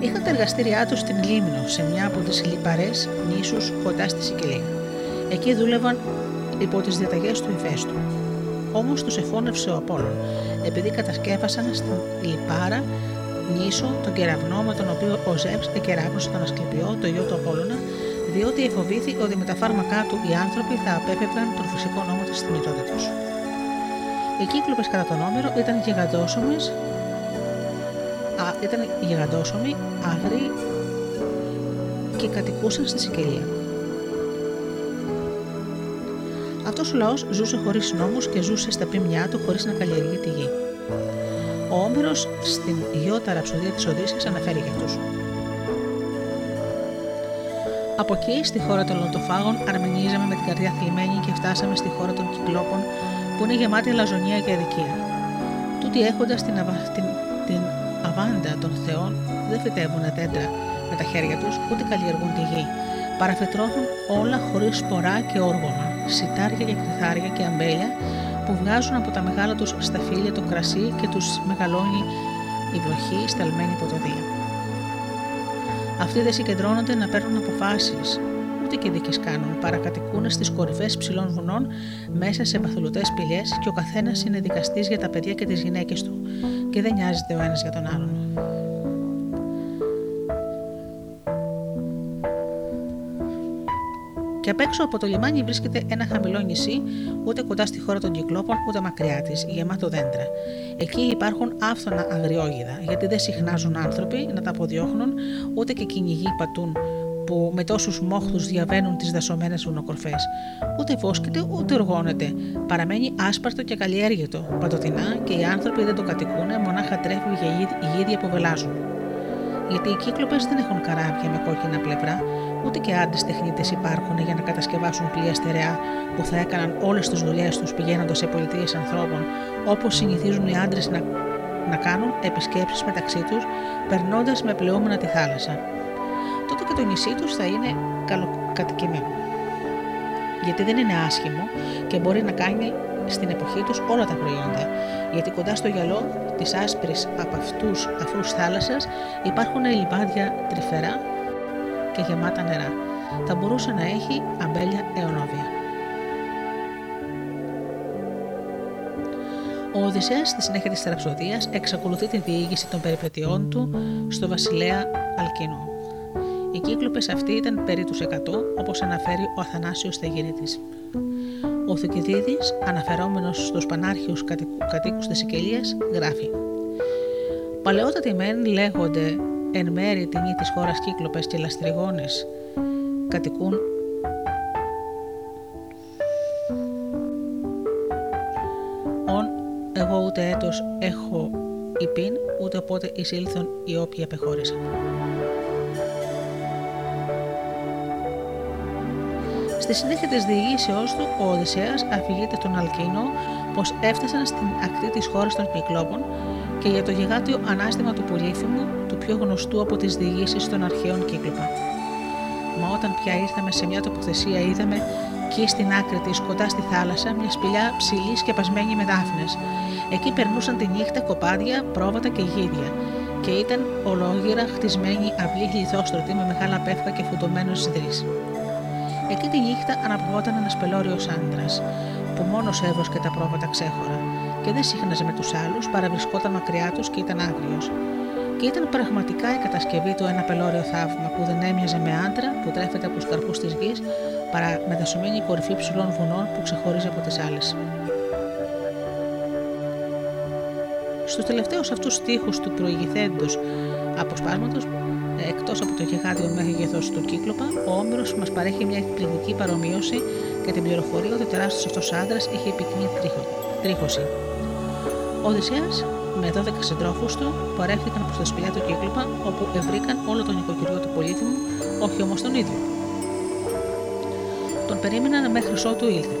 [SPEAKER 2] Είχαν τα εργαστήριά τους στην Λίμνο, σε μια από τις λιπαρές νήσους κοντά στη Σικελία. Εκεί δούλευαν υπό τις διαταγές του Ιφέστου. Όμως τους εφώνευσε ο Απόλλων, επειδή κατασκεύασαν στην λιπάρα νήσο τον κεραυνό με τον οποίο ο Ζεύς εκεράβωσε τον Ασκληπιό, το γιο του Απόλλωνα, διότι εφοβήθη ότι με τα φάρμακά του οι άνθρωποι θα απέφευγαν τον φυσικό νόμο της θνητότητα. Οι κύκλοπες κατά τον Όμηρο ήταν γιγαντόσωμες ήταν γιγαντόσωμοι, άγριοι και κατοικούσαν στη Σικελία. Αυτός ο λαός ζούσε χωρίς νόμους και ζούσε στα πίμνιά του χωρίς να καλλιεργεί τη γη. Ο Όμηρος στην γιώτα ραψοδία της Οδύσσης αναφέρει για αυτούς. Από εκεί, στη χώρα των λοντοφάγων, αρμενίζαμε με την καρδιά θλιμμένη και φτάσαμε στη χώρα των κυκλόπων, που είναι γεμάτη λαζονία και αδικία. Τούτοι έχοντας την, την, την αβάντα των θεών δεν φυτεύουν δέντρα με τα χέρια τους, ούτε καλλιεργούν τη γη. Παραφετρώθουν όλα χωρίς σπορά και όργωνα, σιτάρια και κρυθάρια και αμπέλια που βγάζουν από τα μεγάλα τους σταφύλια το κρασί και τους μεγαλώνει η βροχή σταλμένη ποτοδία. Αυτοί δεν συγκεντρώνονται να παίρνουν αποφάσεις, ούτε και δίκες κάνουν, παρακατοικούν στις κορυφές ψηλών βουνών μέσα σε παθολουτέ πηγέ και ο καθένας είναι δικαστής για τα παιδιά και τις γυναίκες του, και δεν νοιάζεται ο ένας για τον άλλον. Και απ' έξω από το λιμάνι βρίσκεται ένα χαμηλό νησί, ούτε κοντά στη χώρα των κυκλόπων, ούτε μακριά της, γεμάτο δέντρα. Εκεί υπάρχουν άφθονα αγριόγιδα, γιατί δεν συχνάζουν άνθρωποι να τα αποδιώχνουν, ούτε και κυνηγοί πατούν που με τόσους μόχθους διαβαίνουν τις δασωμένες βουνοκορφές. Ούτε βόσκεται ούτε οργώνεται. Παραμένει άσπαρτο και καλλιέργητο, παντοτινά και οι άνθρωποι δεν το κατοικούν, μονάχα τρέφουν για γίδια που βελάζουν. Γιατί οι κύκλοπες δεν έχουν καράβια με κόκκινα πλευρά, ούτε και άντρε τεχνίτες υπάρχουν για να κατασκευάσουν πλοία στερεά που θα έκαναν όλες τις δουλειές τους πηγαίνοντας σε πολιτείες ανθρώπων, όπως συνηθίζουν οι άντρες να, να κάνουν επισκέψεις μεταξύ τους, περνώντας με πλεόμενα τη θάλασσα τότε και το νησί τους θα είναι καλοκατοικημένο. Γιατί δεν είναι άσχημο και μπορεί να κάνει στην εποχή τους όλα τα προϊόντα, γιατί κοντά στο γυαλό της άσπρης από αυτούς αφρούς θάλασσας υπάρχουν λιβάδια τρυφερά και γεμάτα νερά. Θα μπορούσε να έχει αμπέλια αιωνόβια. Ο Οδυσσέας στη συνέχεια της ραψοδίας εξακολουθεί τη διήγηση των περιπετειών του στο βασιλέα Αλκίνο. Οι κύκλοπες αυτοί ήταν περί τους 100, όπως αναφέρει ο Αθανάσιος Θεγεννήτης. Ο Θουκυδίδης, αναφερόμενος στους πανάρχιους κατοίκους της Σικελίας, γράφει «Παλαιότατοι μεν λέγονται εν μέρη τιμή της χώρας κύκλοπες και λαστριγόνες κατοικούν «Ον εγώ ούτε έτος έχω υπήν, ούτε πότε εισήλθον οι όποιοι απεχώρησαν». Στη συνέχεια της διηγήσεώς του, ο Οδυσσέας αφηγείται τον Αλκίνο πως έφτασαν στην ακτή της χώρας των Κυκλόπων και για το γιγάντιο ανάστημα του Πολύφημου, του πιο γνωστού από τις διηγήσεις των αρχαίων Κύκλοπα. Μα όταν πια ήρθαμε σε μια τοποθεσία, είδαμε εκεί στην άκρη της, κοντά στη θάλασσα, μια σπηλιά ψηλή σκεπασμένη με δάφνες. Εκεί περνούσαν τη νύχτα κοπάδια, πρόβατα και γίδια και ήταν ολόγυρα χτισμένη αυλή γλυθόστρωτη με μεγάλα πεύκα και φουτωμένο σιδρή. Εκεί τη νύχτα αναπλευόταν ένας πελώριος άντρας, που μόνος έβροσκε τα πρόβατα ξέχωρα και δεν σύχναζε με τους άλλους, παραβρισκόταν μακριά τους και ήταν άγριος. Και ήταν πραγματικά η κατασκευή του ένα πελώριο θαύμα που δεν έμοιαζε με άντρα που τρέφεται από τους καρπούς της γης, παρά μετασωμένη κορυφή ψηλών βουνών που ξεχωρίζει από τις άλλε. Στους τελευταίους αυτούς τείχου του προηγηθέντος αποσπάσματος εκτός από το γιγάντιο μέγεθο του κύκλοπα, ο Όμηρος μας παρέχει μια εκπληκτική παρομοίωση και την πληροφορία ότι ο τεράστιος αυτός άντρας είχε πυκνή τρίχωση. Ο Οδυσσέας με 12 συντρόφους του παρέχθηκαν προς τα σπηλιά του κύκλοπα, όπου ευρήκαν όλο τον νοικοκυριό του πολύτιμου, όχι όμως τον ίδιο. Τον περίμεναν μέχρι ότου ήλθε.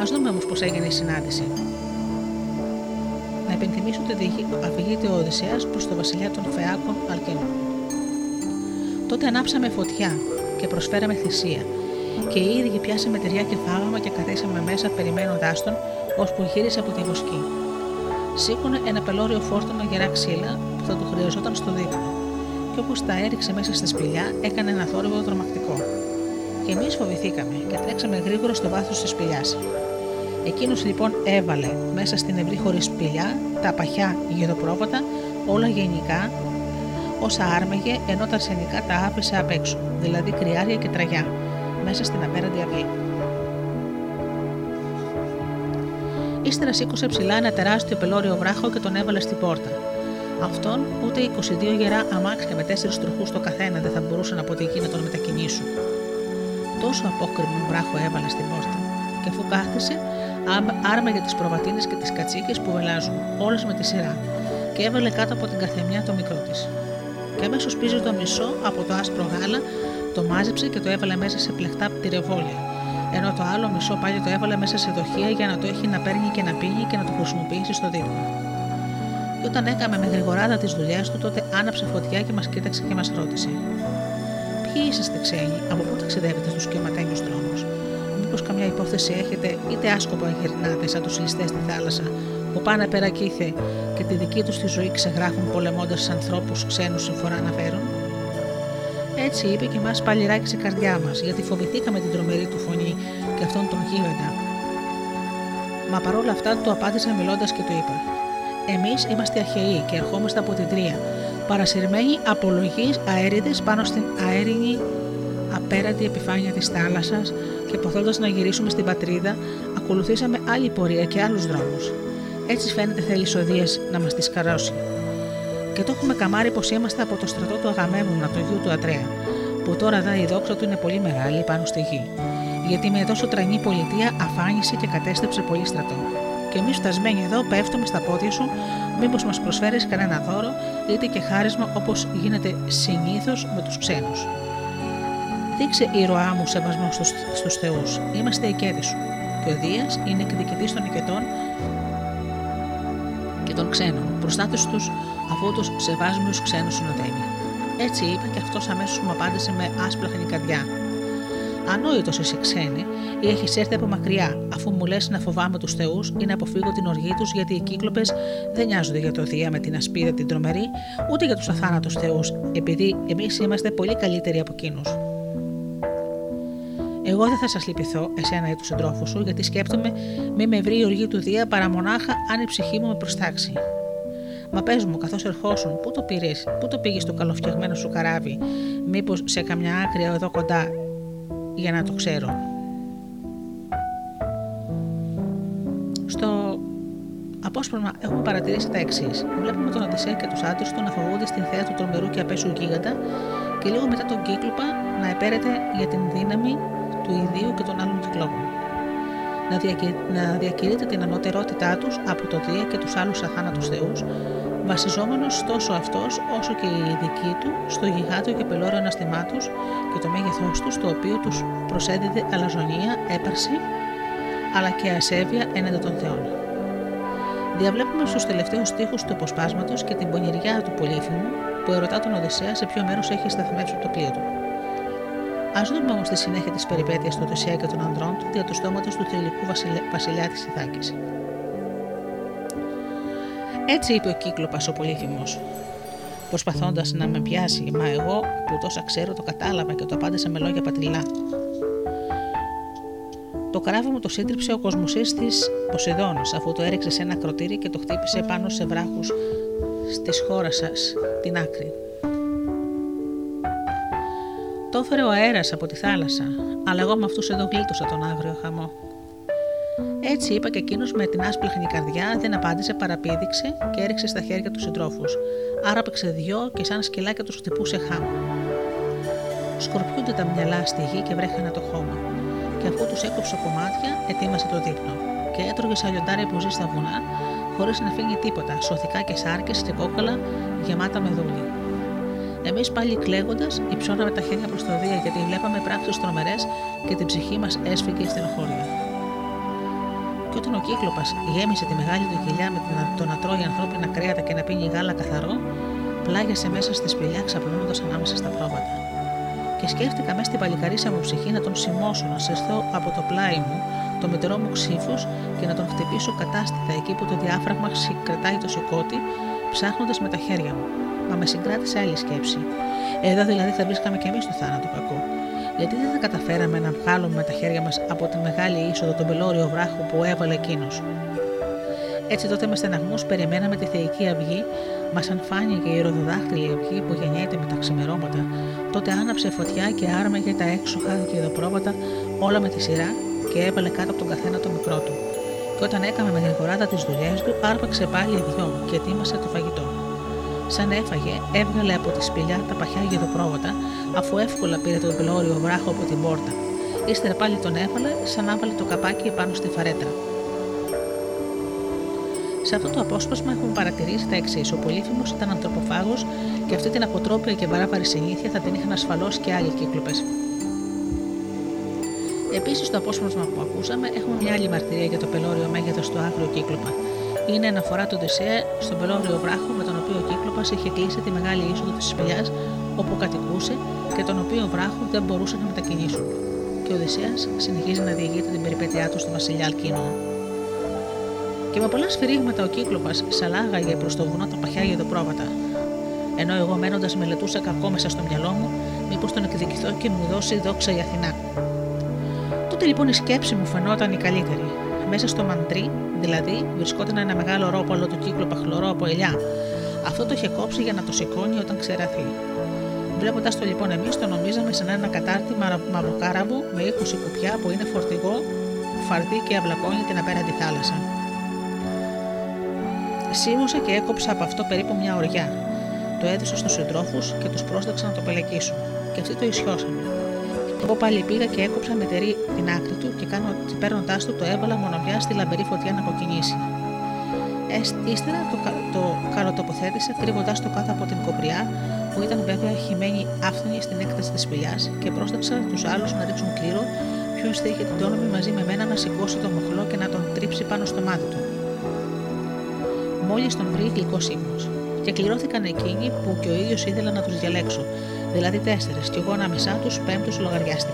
[SPEAKER 2] Α δούμε όμως πώς έγινε η συνάντηση να υπενθυμίσω ότι αφηγείται ο Οδυσσέας προς το βασιλιά των Φεάκων Αλκίνων. Τότε ανάψαμε φωτιά και προσφέραμε θυσία, και οι ίδιοι πιάσαμε τυριά και φάγαμε και καθίσαμε μέσα περιμένοντάς τον, ώσπου γύρισε από τη βοσκή. Σήκωνε ένα πελώριο φόρτο με γερά ξύλα που θα του χρειαζόταν στο δείπνο, και όπως τα έριξε μέσα στη σπηλιά, έκανε ένα θόρυβο τρομακτικό. Και εμείς φοβηθήκαμε και τρέξαμε γρήγορα στο βάθος της σπηλιάς. Εκείνος λοιπόν έβαλε μέσα στην ευρύ χωρίς σπηλιά τα παχιά γεδοπρόβατα, όλα γενικά όσα άρμεγε, ενώ τα αρσενικά τα άφησε απ' έξω, δηλαδή κρυάρια και τραγιά, μέσα στην απέραντη αυλή. Ύστερα σήκωσε ψηλά ένα τεράστιο πελώριο βράχο και τον έβαλε στην πόρτα. Αυτόν ούτε 22 γερά αμάξια με τέσσερις τροχούς το καθένα δεν θα μπορούσαν από τη γη να τον μετακινήσουν. Τόσο απόκριμο βράχο έβαλε στην πόρτα, και αφού κάθισε, άρμα για τις προβατίνες και τις κατσίκες που βελάζουν, όλες με τη σειρά, και έβαλε κάτω από την καθεμιά το μικρό της. Και αμέσως πήζε το μισό από το άσπρο γάλα, το μάζεψε και το έβαλε μέσα σε πλεχτά τυρεβόλια, ενώ το άλλο μισό πάλι το έβαλε μέσα σε δοχεία για να το έχει να παίρνει και να πίνει και να το χρησιμοποιήσει στο δείπνο. Και όταν έκαμε με γρηγοράδα τις δουλειές του, τότε άναψε φωτιά και μας κοίταξε και μας ρώτησε: Ποιοι είσαστε ξένοι, από πού ταξιδεύετε στους κομματένιου δρόμους, Μήπως καμιά υπόθεση έχετε, είτε άσκοπα γυρνάτε σαν τους ληστές στη θάλασσα, που πάνε πέρα κήθε και τη δική τους τη ζωή ξεγράφουν πολεμώντας ανθρώπους ξένους συμφορά να φέρουν; Έτσι είπε και μα πάλι ράκησε η καρδιά μας, γιατί φοβηθήκαμε την τρομερή του φωνή και αυτόν τον γίγαντα. Μα παρόλα αυτά του απάντησα μιλώντας και του είπα: Εμείς είμαστε αρχαιοί και ερχόμαστε από την Τρία, παρασυρμένοι από λογή αέριδες πάνω στην αέρινη απέραντη επιφάνεια της θάλασσας και ποθώντας να γυρίσουμε στην πατρίδα, ακολουθήσαμε άλλη πορεία και άλλους δρόμους. Έτσι φαίνεται θέλει ο να μας τη σκαρώσει. Και το έχουμε καμάρει πως είμαστε από το στρατό του Αγαμέμουνα, του γιου του Ατρέα, που τώρα δά η δόξα του είναι πολύ μεγάλη πάνω στη γη. Γιατί με τόσο τρανή πολιτεία αφάνισε και κατέστρεψε πολύ στρατό. Και εμείς φτασμένοι εδώ πέφτουμε στα πόδια σου, μήπως μας προσφέρεις κανένα δώρο, είτε και χάρισμα όπως γίνεται συνήθως με τους ξένους. Δείξε ηρωά μου σεβασμό στους θεούς. Είμαστε οικέδη σου. Και ο Δίας είναι εκδικητής των οικετών και των ξένων, προστάτες τους αφού τους σεβάσμιου ξένους συνοδεύει. Έτσι είπε και αυτός αμέσως μου απάντησε με άσπλαχνη καρδιά. Ανόητος εσύ ξένη, ή έχεις έρθει από μακριά, αφού μου λες να φοβάμαι τους θεούς ή να αποφύγω την οργή τους, γιατί οι κύκλοπες δεν νοιάζονται για το Δία με την ασπίδα την τρομερή, ούτε για τους αθάνατους θεούς, επειδή εμείς είμαστε πολύ καλύτεροι από εκείνους. Εγώ δεν θα σας λυπηθώ, εσένα ή τους συντρόφους σου, γιατί σκέπτομαι μη με βρει η οργή του Δία παρά μονάχα αν η ψυχή μου με προστάξει. Μα πες μου, καθώς ερχόσουν, πού το πήρες, πού το πήγες στο καλοφτιαγμένο σου καράβι, μήπως σε καμιά άκρη εδώ κοντά, για να το ξέρω. Στο απόσπασμα έχουμε παρατηρήσει τα εξής. Βλέπουμε τον Οδυσσέα και τους άντρες του να φοβούνται στην θέα του τρομερού και απέσου γίγαντα και λίγο μετά τον κύκλοπα να επέρεται για την δύναμη του ιδίου και των άλλων κυκλόπων. Να, διακυ... να διακηρύττει την ανωτερότητά τους από το Δία και τους άλλους αθάνατους θεούς, βασιζόμενος τόσο αυτός όσο και οι ειδικοί του στο γιγάντιο και πελώριο αναστημά τους και το μέγεθός τους, το οποίο τους προσέδιδε αλαζονία, έπαρση, αλλά και ασέβεια έναντι των θεών. Διαβλέπουμε στους τελευταίους στίχους του αποσπάσματος και την πονηριά του Πολύφημου που ερωτά τον Οδυσσέα σε ποιο μέρος έχει σταθμεύσει το πλοίο του. Α δούμε όμως τη συνέχεια της περιπέτειας του Οδυσσέα και των ανδρών του δια του στόματος του τελικού βασιλιά τη Ιθάκη. Έτσι είπε ο Κύκλοπας ο Πολύφημο, προσπαθώντας να με πιάσει, μα εγώ που τόσα ξέρω το κατάλαβα και το απάντησα με λόγια πατριλά. Το καράβι μου το σύντριψε ο κοσμοσή της Ποσειδώνας, αφού το έριξε σε ένα κροτήρι και το χτύπησε πάνω σε βράχους της χώρας σας, την άκρη. Το έφερε ο αέρας από τη θάλασσα, αλλά εγώ με αυτούς εδώ γλίτωσα τον άγριο χαμό. Έτσι είπα και εκείνος με την άσπλαχνη καρδιά δεν απάντησε, παραπήδηξε και έριξε στα χέρια τους συντρόφους. Άραπεξε δυο και σαν σκυλάκια τους χτυπούσε χάμ. Σκορπιούνται τα μυαλά στη γη και βρέχανε το χώμα και αφού τους έκοψε κομμάτια, ετοίμασε το δείπνο και έτρωγε σαν λιοντάρι που ζει στα βουνά, χωρίς να φύγει τίποτα, σωθικά και σάρκες και κόκκαλα γεμάτα με δούλη. Εμείς πάλι κλαίγοντας, υψώναμε τα χέρια προς το Δία γιατί βλέπαμε πράξει τρομερές και την ψυχή μας έσφυγε στην οχώρια. Και όταν ο κύκλοπας γέμισε τη μεγάλη του κοιλιά με το να τρώει ανθρώπινα κρέατα και να πίνει γάλα καθαρό, πλάγιασε μέσα στη σπηλιά ξαπλώνοντας ανάμεσα στα πρόβατα και σκέφτηκα μέσα στην παλικαρίσα μου ψυχή να τον σημώσω, να συρθώ από το πλάι μου το μητερό μου ξύφος και να τον χτυπήσω κατάστητα εκεί που το διάφραγμα κρατάει το σηκώτη, ψάχνοντας με τα χέρια μου. Μα με συγκράτησε άλλη σκέψη. Εδώ δηλαδή θα βρίσκαμε κι εμείς το θάνατο κακό. Γιατί δεν θα καταφέραμε να βγάλουμε με τα χέρια μας από τη μεγάλη είσοδο τον πελώριο βράχο που έβαλε εκείνος. Έτσι τότε με στεναγμούς περιμέναμε τη θεϊκή αυγή Μας αν φάνηκε η ροδοδάχτυλη αυγή που γεννιέται με τα ξημερώματα, τότε άναψε φωτιά και άρμεγε τα έξοχα και πρόβατα όλα με τη σειρά και έβαλε κάτω από τον καθένα το μικρό του. Και όταν έκαμε με γρηγοράτα τις δουλειές του, άρπαξε πάλι δυο και ετοίμασε το φαγητό. Σαν έφαγε, έβγαλε από τη σπηλιά τα παχιά γεδοπρόβατα, αφού εύκολα πήρε τον πλώριο βράχο από την πόρτα. Ύστερα πάλι τον έβαλε, σαν να βάλει το καπάκι πάνω στη φαρέτρα. Σε αυτό το απόσπασμα έχουμε παρατηρήσει τα εξής. Ο Πολύφημος ήταν ανθρωποφάγος και αυτή την αποτρόπια και βαράβαρη συνήθεια θα την είχαν ασφαλώς και άλλοι κύκλοπες. Επίσης, στο απόσπασμα που ακούσαμε, έχουμε μια άλλη μαρτυρία για το πελώριο μέγεθος του άγριου κύκλοπα. Είναι αναφορά του Οδυσσέα στον πελώριο βράχο με τον οποίο ο κύκλοπας είχε κλείσει τη μεγάλη είσοδο της σπηλιάς όπου κατοικούσε και τον οποίο βράχο δεν μπορούσε να μετακινήσουν. Και ο Οδυσσέα συνεχίζει να διηγείται την περιπέτειά του στο βασιλιά Αλκίνο και με πολλά σφυρίγματα ο κύκλοπας σαλάγαγε προς το βουνό τα παχιά πρόβατα. Ενώ εγώ μένοντας μελετούσα κακό μέσα στο μυαλό μου, μήπως τον εκδικηθώ και μου δώσει δόξα η Αθηνά. Τότε λοιπόν η σκέψη μου φαινόταν η καλύτερη. Μέσα στο μαντρί, δηλαδή, βρισκόταν ένα μεγάλο ρόπαλο του κύκλοπα χλωρό από ελιά. Αυτό το είχε κόψει για να το σηκώνει όταν ξεραθεί. Βλέποντας το λοιπόν εμείς, το νομίζαμε σαν ένα κατάρτι μαυροκάραβου με 20 κουπιά που είναι φορτηγό, φαρδί και αυλακώνει την απέραντη θάλασσα. Σίγουσα και έκοψα από αυτό περίπου μια ωριά. Το έδωσα στους συντρόφους και τους πρόσταξα να το πελεκίσουν. Και αυτοί το ισιώσανε. Εγώ πάλι πήγα και έκοψα μετερή την άκρη του και παίρνοντάς του το έβαλα μονομιά στη λαμπερή φωτιά να κοκκινήσει. Ύστερα το, το καλοτοποθέτησα κρύβοντα το κάτω από την κοπριά που ήταν βέβαια χυμένη άφθονη στην έκταση της σπηλιάς και πρόσταξα τους άλλους να ρίξουν κλήρο ποιος θα είχε την τόνομη μαζί με μένα να σηκώσει το μοχλό και να τον τρίψει πάνω στο μάτι του μόλις τον βρει γλυκό ύπνο. Και κληρώθηκαν εκείνοι που και ο ίδιος ήθελα να τους διαλέξω, δηλαδή τέσσερι, και εγώ ανάμεσά τους πέμπτου λογαριάστηκα.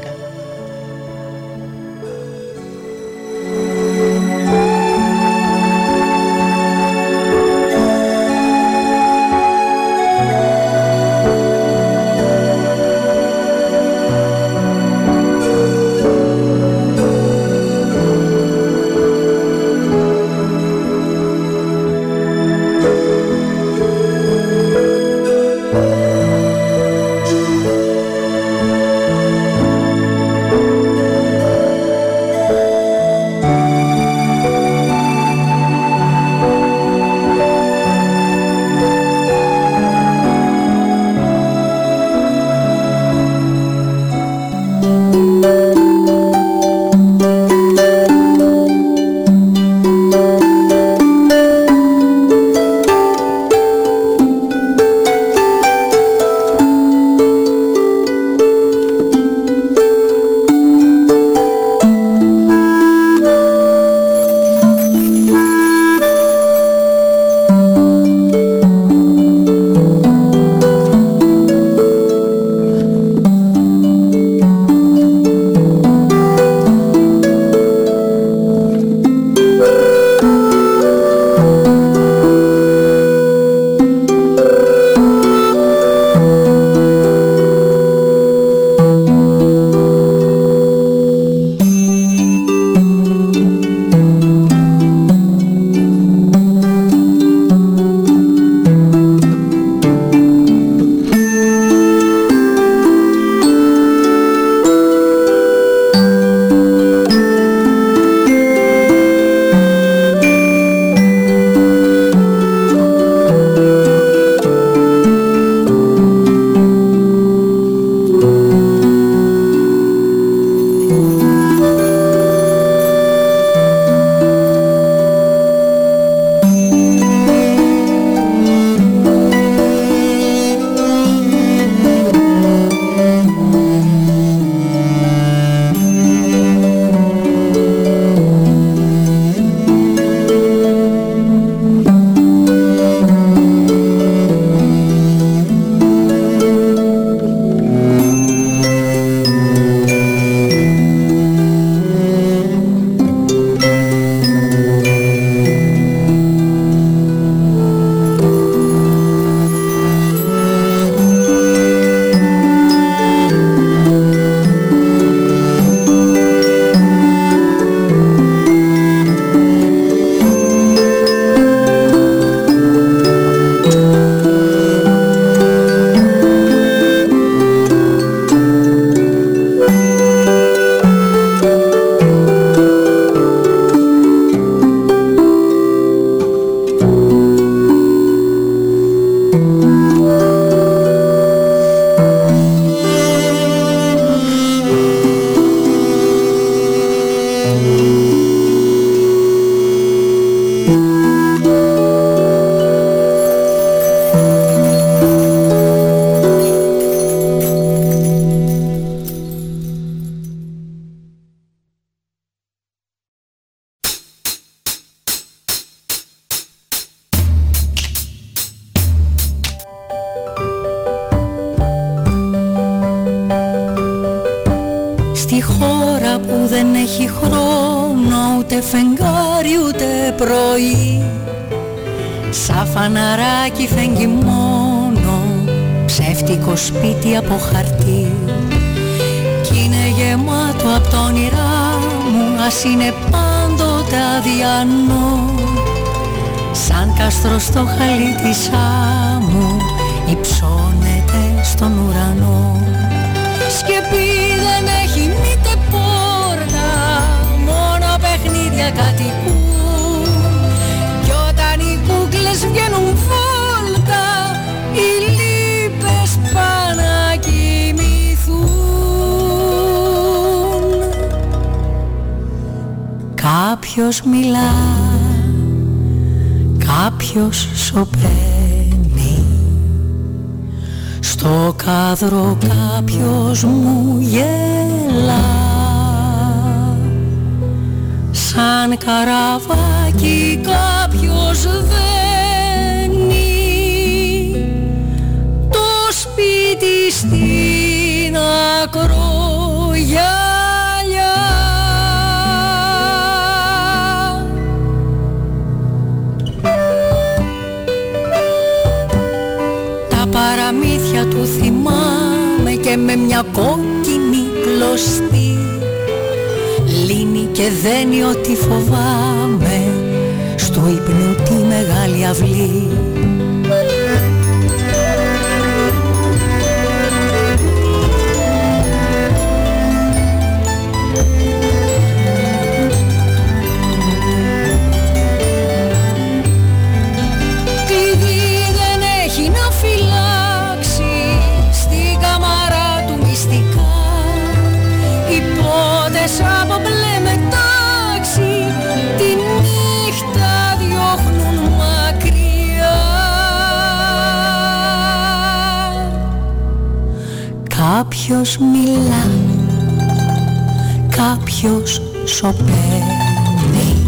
[SPEAKER 4] Κάποιος σωπαίνει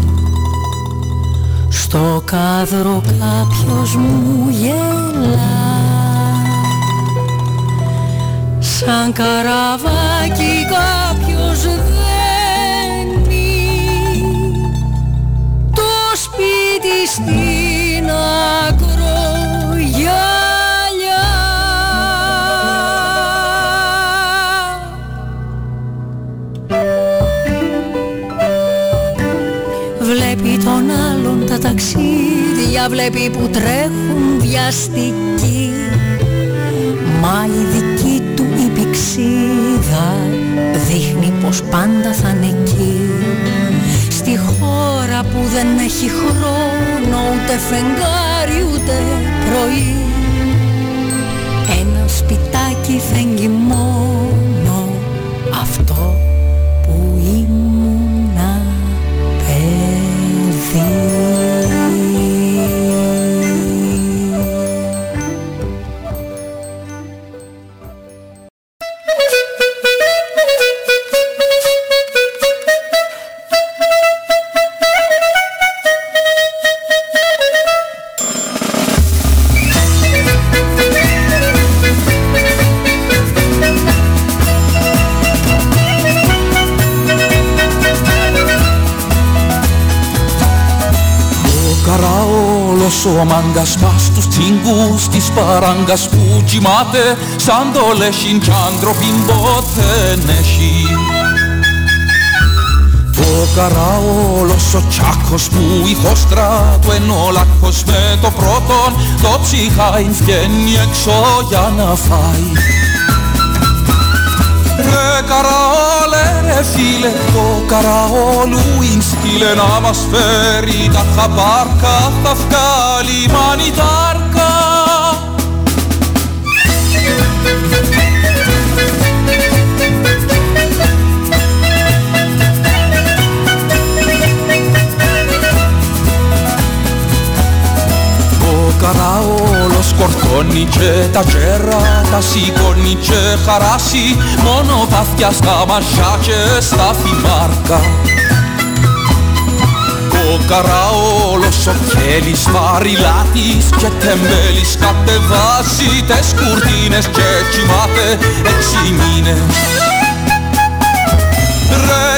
[SPEAKER 4] Στο κάδρο κάποιος μου γελά. Σαν καραβάκι κάποιος δένει. Το σπίτι στην ακρογιά ταξίδια βλέπει που τρέχουν βιαστικοί. Μα η δική του η πηξίδα δείχνει πως πάντα θα είναι εκεί. Στη χώρα που δεν έχει χρόνο ούτε φεγγάρι ούτε πρωί. Ένα σπιτάκι φεγγει μόνο
[SPEAKER 5] τσίγκους της παράγκας που κοιμάται σαν το λέχιν κι άντροπιν ποτέ έχει. Το καραόλος ο τσάκος που η χώστρα του εν ο λάκκος με το πρώτον το ψυχάιν βγαίνει έξω για να φάει. Ρε καραόλε ρε φίλε το καραόλου είναι στείλε να μας φέρει τα χαμπάρκα θα βγάλει μανιτάρκα καραόλο σκορτώνει και τα τζέρα τα σηκώνει και χαράσει. Μόνο παθιά στα μασιά και στα φιμάρκα ο καραόλος ο κέλης βαρυλάτης και τεμπέλης κατεβάζει τες κουρτίνες και κοιμάται έξι μήνες. Ρε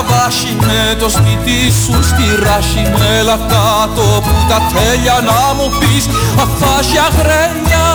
[SPEAKER 5] καραόλε για βάση με το σπίτι σου στη ράση με κάτω που τα τέλεια να μου πεις. Αφάσια γρένια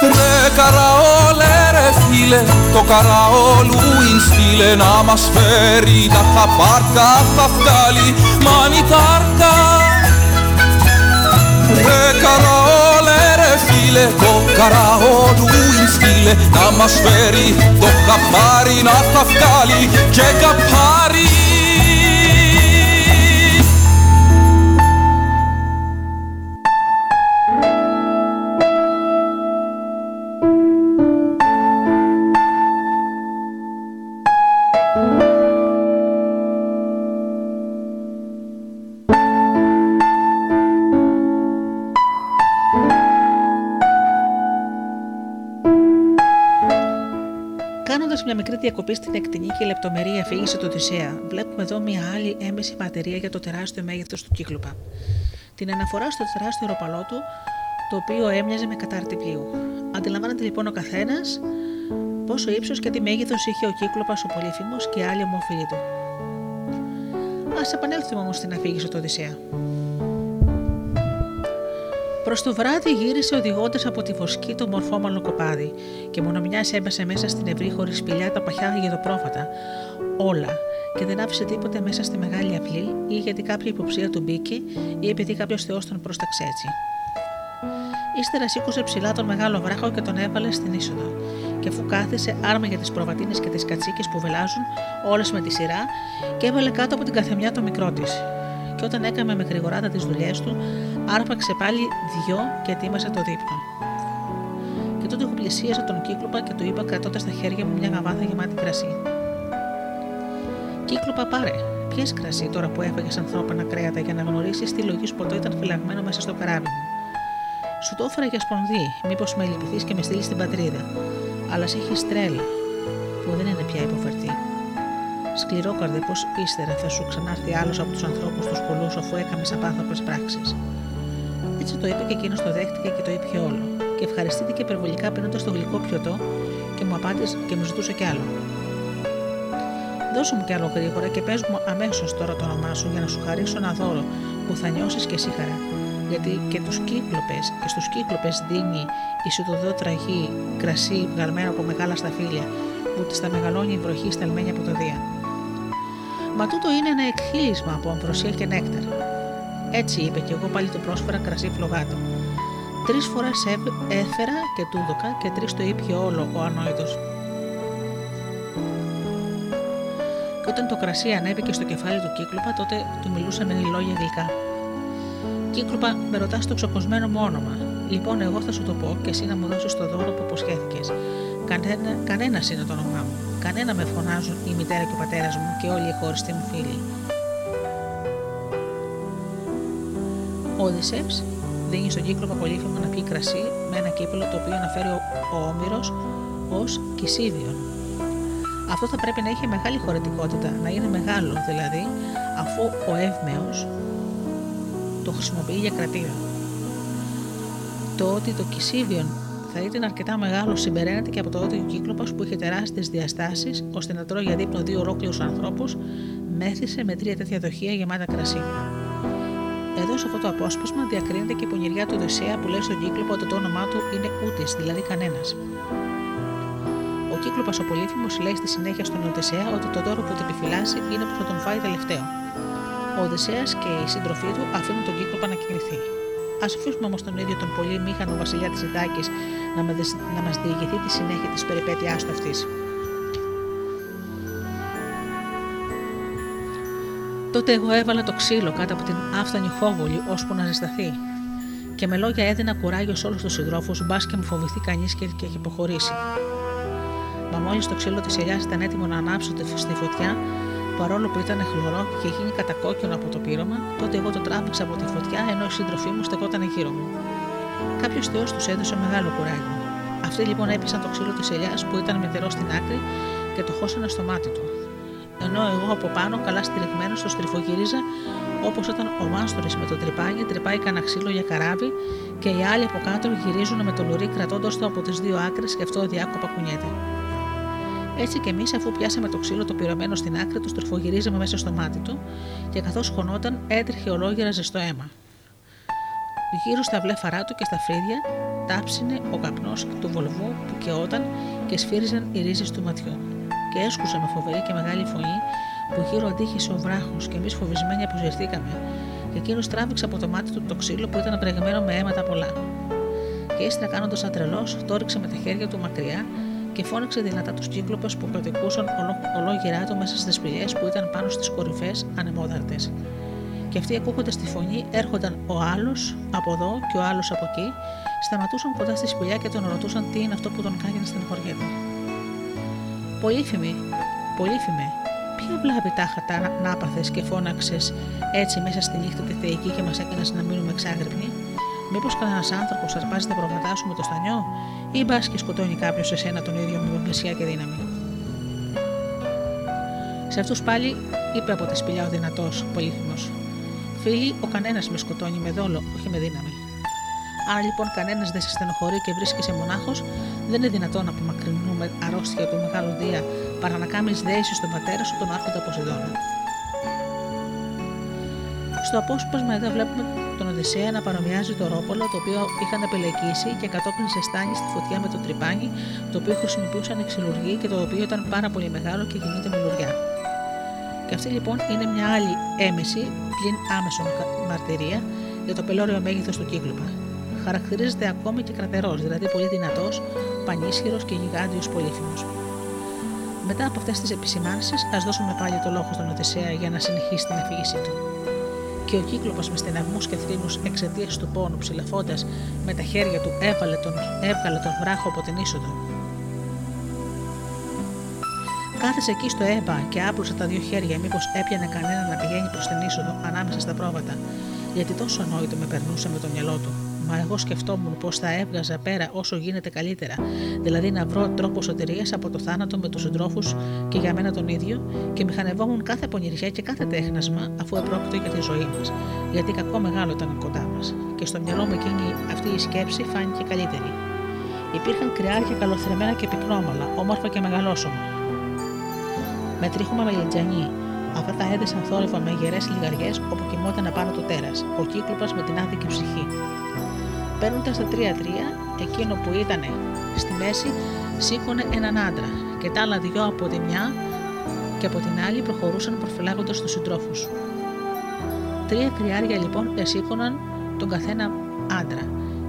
[SPEAKER 5] Ρε καραόλε ρε φίλε, το καραόλου είναι στείλε να μας φέρει. Τα χαπάρκα θα βγάλει μανιτάρκα Ρε καραόλε ρε φίλε, το καραόλου είναι στείλε να μας φέρει. Το χαπάρι να θα βγάλει και καπάρι
[SPEAKER 2] μια μικρή διακοπή στην εκτενή και λεπτομερή αφήγηση του Οδυσσέα, βλέπουμε εδώ μια άλλη έμεση ματερία για το τεράστιο μέγεθος του κύκλοπα. Την αναφορά στο τεράστιο ροπαλό του, το οποίο έμοιαζε με κατάρτι πλοίου. Αντιλαμβάνεται λοιπόν ο καθένας πόσο ύψος και τι μέγεθος είχε ο κύκλοπα ο Πολύφημο και άλλοι ομόφυλοι του. Α επανέλθουμε όμως στην αφήγηση του Οδυσσέα. Προς το βράδυ γύρισε οδηγώντας από τη βοσκή το μορφόμαλο κοπάδι και μόνο μια έμπασε μέσα στην ευρύχωρη σπηλιά τα παχιά γεδοπρόβατα. Όλα και δεν άφησε τίποτε μέσα στη μεγάλη αυλή ή γιατί κάποια υποψία του μπήκε ή επειδή κάποιος Θεός τον πρόσταξε έτσι. Ύστερα σήκωσε ψηλά τον μεγάλο βράχο και τον έβαλε στην είσοδο. Και αφού κάθισε άρμα για τις προβατίνες και τις κατσίκες που βελάζουν, όλες με τη σειρά, και έβαλε κάτω από την καθεμιά το μικρό της. Και όταν έκαμε με γρηγοράτα τις δουλειές του, άρπαξε πάλι δυο και ετοίμασε το δείπνο. Και τότε εγώ πλησίασα τον κύκλοπα και του είπα κρατώντας στα χέρια μου μια γαβάθα γεμάτη κρασί. Κύκλοπα πάρε, πιέ κρασί τώρα που έφαγες ανθρώπινα κρέατα για να γνωρίσεις τι λογής ποτό ήταν φυλαγμένο μέσα στο καράβι μου. Σου το έφερα για σπονδί, μήπως με λυπηθείς και με στείλεις στην πατρίδα. Αλλά σε έχει τρέλα, που δεν είναι πια υποφερτή. Σκληρόκαρδε πω ύστερα θα σου ξανάρθει άλλος από τους ανθρώπους τους πολλούς αφού έκαμες απάνθρωπες πράξεις. Έτσι το είπε και εκείνος το δέχτηκε και το είπε όλο. Και ευχαριστήθηκε υπερβολικά πίνοντα το γλυκό πιωτό και μου απάντησε και μου ζητούσε κι άλλο. Δώσου μου κι άλλο γρήγορα και πες μου αμέσως τώρα το όνομά σου για να σου χαρίσω ένα δώρο που θα νιώσεις και εσύ χαρά. Γιατί και τους κύκλοπες και στους κύκλοπες δίνει η σιτοδό τραγή κρασί βγαλμένο από μεγάλα σταφύλια που της τα μεγαλώνει η βροχή σταλμένη από το Δία. Μα τούτο είναι ένα εκχύλισμα από αμβροσία και νέκταρ. Έτσι είπε και εγώ πάλι του πρόσφερα κρασί φλογάτο. Τρεις φορές έφερα και τούδοκα και τρεις το ήπια όλο ο ανόητος. Και όταν το κρασί ανέβηκε στο κεφάλι του κύκλοπα, τότε του μιλούσαν με λόγια γλυκά. Κύκλοπα, με ρωτάς το ξοκοσμένο μου όνομα. Λοιπόν, εγώ θα σου το πω και εσύ να μου δώσεις το δώρο που υποσχέθηκες. Κανένα κανένας είναι το όνομά μου. Κανένα με φωνάζουν η μητέρα και ο πατέρας μου και όλοι οι χωριστοί μου φίλοι. Ο Οδυσσεύς δίνει στον κύκλο Παπολίφημα να πιει κρασί με ένα κύπελο το οποίο αναφέρει ο, ο Όμηρος ως κυσίδιον. Αυτό θα πρέπει να έχει μεγάλη χωρητικότητα, να είναι μεγάλο δηλαδή, αφού ο Εύμεος το χρησιμοποιεί για κρατήρα. Το ότι το κυσίδιον θα ήταν αρκετά μεγάλο συμπεραίνεται και από το ότι ο κύκλοπα που είχε τεράστιες διαστάσεις ώστε να τρώει για δείπνο δύο ολόκληρους ανθρώπους, μέθησε με τρία τέτοια δοχεία γεμάτα κρασί. Εδώ σε αυτό το απόσπασμα διακρίνεται και η πονηριά του Οδυσσέα που λέει στον κύκλοπα ότι το όνομά του είναι ούτης, δηλαδή κανένας. Ο κύκλοπα ο Πολύφημο λέει στη συνέχεια στον Οδυσσέα ότι το δώρο που του επιφυλάσσει είναι που θα τον φάει τελευταίο. Ο Οδυσσέας και οι σύντροφοί του αφήνουν τον κύκλοπα να κοιμηθεί. Α αφήσουμε όμως τον ίδιο τον πολύ μήχανο βασιλιά της Ιδάκης να, να μας διηγηθεί τη συνέχεια της περιπέτειάς του αυτής. Τότε εγώ έβαλα το ξύλο κάτω από την άφθονη χόβολη ώσπου να ζεσταθεί. Και με λόγια έδινα κουράγιο σε όλους τους συντρόφους, μπας και μου φοβηθεί κανείς και, και έχει υποχωρήσει. Μα μόλις το ξύλο της ελιά ήταν έτοιμο να ανάψω στη φωτιά, παρόλο που ήταν χλωρό και είχε γίνει κατακόκκινο από το πείρωμα, τότε εγώ το τράβηξα από τη φωτιά ενώ η σύντροφή μου στεκόταν γύρω μου. Κάποιος θεός τους έδωσε μεγάλο κουράγιο. Αυτοί λοιπόν έπεσαν το ξύλο της ελιάς που ήταν μητερό στην άκρη και το χώσανε στο μάτι του. ενώ εγώ από πάνω, καλά στηριγμένο, το στριφογύριζα όπως όταν ο μάστορης με το τρυπάνι τρυπάει κανένα ξύλο για καράβι και οι άλλοι από κάτω γυρίζουν με το λουρί κρατώντας το από τις δύο άκρες και αυτό διάκοπα κουνιέται. Έτσι κι εμείς, αφού πιάσαμε το ξύλο το πυρωμένο στην άκρη, το στροφογυρίζαμε μέσα στο μάτι του και καθώς χωνόταν έτρεχε ολόγερα ζεστό αίμα. Γύρω στα βλέφαρά του και στα φρύδια τάψινε ο καπνός του βολβού που καιόταν και σφύριζαν οι ρίζες του ματιού. Και έσκουσε με φοβερή και μεγάλη φωνή που γύρω αντίχησε ο βράχος και εμείς φοβισμένοι αποζερθήκαμε, και εκείνος τράβηξε από το μάτι του το ξύλο που ήταν πρεγμένο με αίματα πολλά. Και ύστερα κάνοντας σαν τρελό, το ρίξε με τα χέρια του μακριά και φώναξε δυνατά τους κύκλοπες που κατοικούσαν ολόγυρά του μέσα στις σπηλιές που ήταν πάνω στις κορυφές ανεμόδαρτες. Και αυτοί ακούγοντας τη φωνή έρχονταν ο άλλος από εδώ και ο άλλος από εκεί, σταματούσαν κοντά στη σπηλιά και τον ρωτούσαν τι είναι αυτό που τον κάνει στην χωριέτα. Πολύφημη, πολύφημη, ποια βλάβη τάχα τα να και φώναξες έτσι μέσα στη νύχτα τη θεϊκή και μας έκανες να μείνουμε εξάγρυπνοι; Μήπως κανένας άνθρωπος αρπάζει τα προβατά σου με το στανιό, ή μπας και σκοτώνει κάποιος εσένα τον ίδιο με πλησιά και δύναμη; Σε αυτούς πάλι είπε από τη σπηλιά ο δυνατός πολύθυμος: Φίλοι, ο κανένας με σκοτώνει με δόλο, όχι με δύναμη. Αν λοιπόν κανένας δεν σε στενοχωρεί και βρίσκεσαι μονάχος, δεν είναι δυνατόν να απομακρυνούμε αρρώστια του μεγάλου Δία παρά να κάνεις δέηση στον πατέρα σου τον Άρχοντα Ποσειδώνα. Στο απόσπασμα εδώ βλέπουμε τον Οδυσσέα να παρομοιάζει το ρόπολο το οποίο είχαν επελεκίσει και κατόπιν ζεστάνει στη φωτιά με το τρυπάνι, το οποίο χρησιμοποιούσαν οι ξυλουργοί και το οποίο ήταν πάρα πολύ μεγάλο και κινείται με λουριά. Και αυτή λοιπόν είναι μια άλλη έμεση, πλην άμεσον μαρτυρία για το πελώριο μέγεθος του κύκλουπα. Χαρακτηρίζεται ακόμη και κρατερός, δηλαδή πολύ δυνατός, πανίσχυρος και γιγάντιος πολύθυμος. Μετά από αυτές τις επισημάνσεις, ας δώσουμε πάλι το λόγο στον Οδυσσέα για να συνεχίσει την αφήγησή του και ο κύκλοπος με στεναγμούς και θρήνου εξαιτίας του πόνου ψηλαφώντας με τα χέρια του έβαλε τον, έβγαλε τον βράχο από την είσοδο. Κάθεσε εκεί στο έμπα και άπλωσε τα δύο χέρια, μήπως έπιανε κανένα να πηγαίνει προς την είσοδο ανάμεσα στα πρόβατα, γιατί τόσο ανόητο με περνούσε με το μυαλό του. Μα εγώ σκεφτόμουν πω θα έβγαζα πέρα όσο γίνεται καλύτερα, δηλαδή να βρω τρόπο σωτηρίας από το θάνατο με τους συντρόφους και για μένα τον ίδιο, και μηχανευόμουν κάθε πονηριά και κάθε τέχνασμα αφού επρόκειτο για τη ζωή μας, γιατί κακό μεγάλο ήταν κοντά μας, και στο μυαλό μου εκείνη αυτή η σκέψη φάνηκε καλύτερη. Υπήρχαν κρυάρια καλοθρεμένα και πυκνόμαλα, όμορφα και μεγαλόσωμα. Με τρίχωμα με λιτζανί, Αυτά τα έδεσαν θόρυβα με γερές λιγαριές όπου κοιμόταν απάνω το τέρας, ο κύκλοπα με την άδικη ψυχή. Παίρνοντα τα τρία-τρία, εκείνο που ήταν στη μέση σήκωνε έναν άντρα και τα άλλα δυο από τη μια και από την άλλη προχωρούσαν προφυλάγοντας τους συντρόφους. Τρία κρυάρια λοιπόν εσήκωναν τον καθένα άντρα.